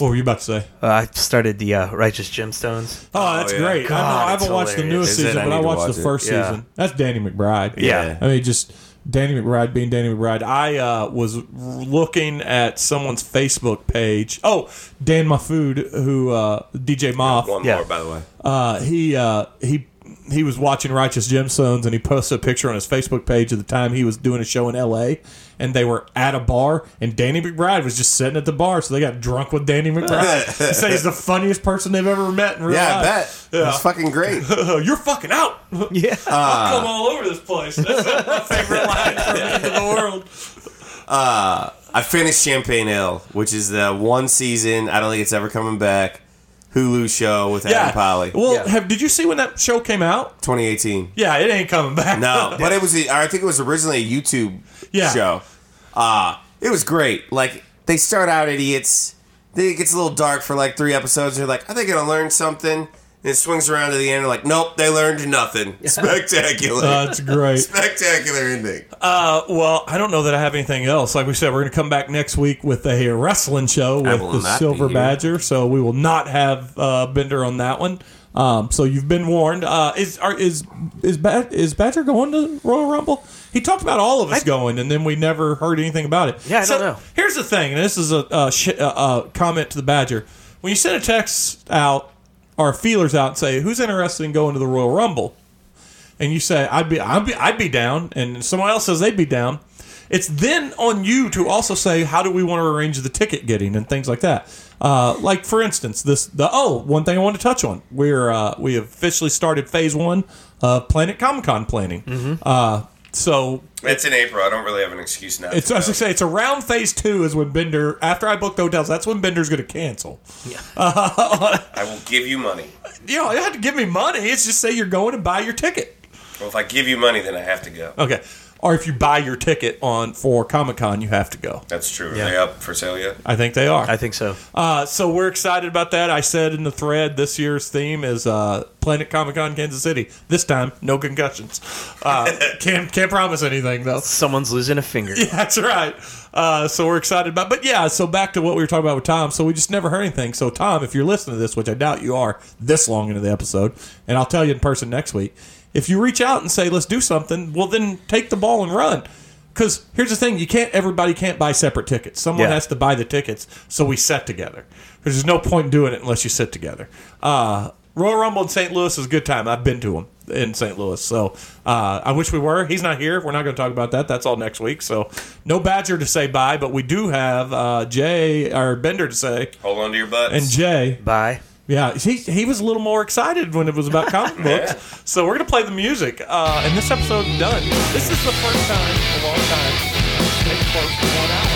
What were you about to say? Uh, I started the uh, Righteous Gemstones. Oh, that's yeah. great. I, God, know, I haven't it's watched the hilarious. newest Is it? season, I but I need to watched watch the it. first Yeah. season. That's Danny McBride. Yeah. I mean, just Danny McBride being Danny McBride. I uh, was looking at someone's Facebook page. Oh, Dan Mafood, who uh, DJ Moth. one Yeah. more, by the way. uh, he uh, he he was watching Righteous Gemstones and he posted a picture on his Facebook page of the time he was doing a show in L.A. and they were at a bar and Danny McBride was just sitting at the bar, so they got drunk with Danny McBride. <laughs> he said he's the funniest person they've ever met in real Yeah, I life. bet. That's fucking great. <laughs> You're fucking out. <laughs> Yeah. Uh, I'll come all over this place. That's my favorite line from the end of the world. Uh, I finished Champaign ILL, which is the one season. I don't think it's ever coming back. Hulu show with Yeah. Adam Pally, Well, Yeah. have did you see when that show came out? 2018. Yeah, it ain't coming back. No, <laughs> but it was. I think it was originally a YouTube Yeah. show. Uh it was great. Like they start out idiots. Then it gets a little dark for like three episodes. And you're like, are they gonna learn something? And it swings around to the end. Like, nope, they learned nothing. <laughs> Spectacular. That's great. <laughs> Spectacular ending. Uh, well, I don't know that I have anything else. Like we said, we're going to come back next week with a wrestling show with will the not Silver here. Badger. So we will not have uh, Bender on that one. Um, so you've been warned. Uh, is are, is is ba- is Badger going to Royal Rumble? He talked about all of us going, and then we never heard anything about it. Yeah, I So, don't know. Here's the thing, and this is a, a, sh- a, a comment to the Badger. When you send a text out or feelers out and say who's interested in going to the Royal Rumble, and you say I'd be I'd be I'd be down, and someone else says they'd be down, it's then on you to also say how do we want to arrange the ticket getting? and things like that. Uh, like for instance, this the oh one thing I want to touch on. We're uh, we have officially started phase one of Planet Comic Con planning. Uh, so It's in April. I don't really have an excuse now. it's to as I go. say, it's around phase two is when Bender after I booked the hotels. That's when Bender's going to cancel. Yeah, <laughs> I will give you money. You know, you have to give me money. It's just say you're going and buy your ticket. Well, if I give you money, then I have to go. Okay. Or if you buy your ticket on for Comic Con, you have to go. That's true. Are Yeah. they up for sale yet? I think they are. I think so. Uh, so we're excited about that. I said in the thread this year's theme is uh, Planet Comic Con Kansas City. This time, no concussions. Uh, <laughs> can't can't promise anything though. Someone's losing a finger. <laughs> That's right. Uh, so we're excited about. But yeah, so back to what we were talking about with Tom. So we just never heard anything. So Tom, if you're listening to this, which I doubt you are, this long into the episode, and I'll tell you in person next week. If you reach out and say let's do something, well then take the ball and run. Because here's the thing: you can't. Everybody can't buy separate tickets. Someone Yeah. has to buy the tickets. So we set together. There's no point in doing it unless you sit together. Uh, Royal Rumble in St. Louis is a good time. I've been to them in St. Louis. So uh, I wish we were. He's not here. We're not going to talk about that. That's all next week. So no Badger to say bye, but we do have uh, Jay or Bender to say. Hold on to your butts. And Jay, Bye. Yeah, he, he was a little more excited when it was about comic <laughs> books. So we're going to play the music. Uh, and this episode's done. This is the first time in a long time. It's close to one hour.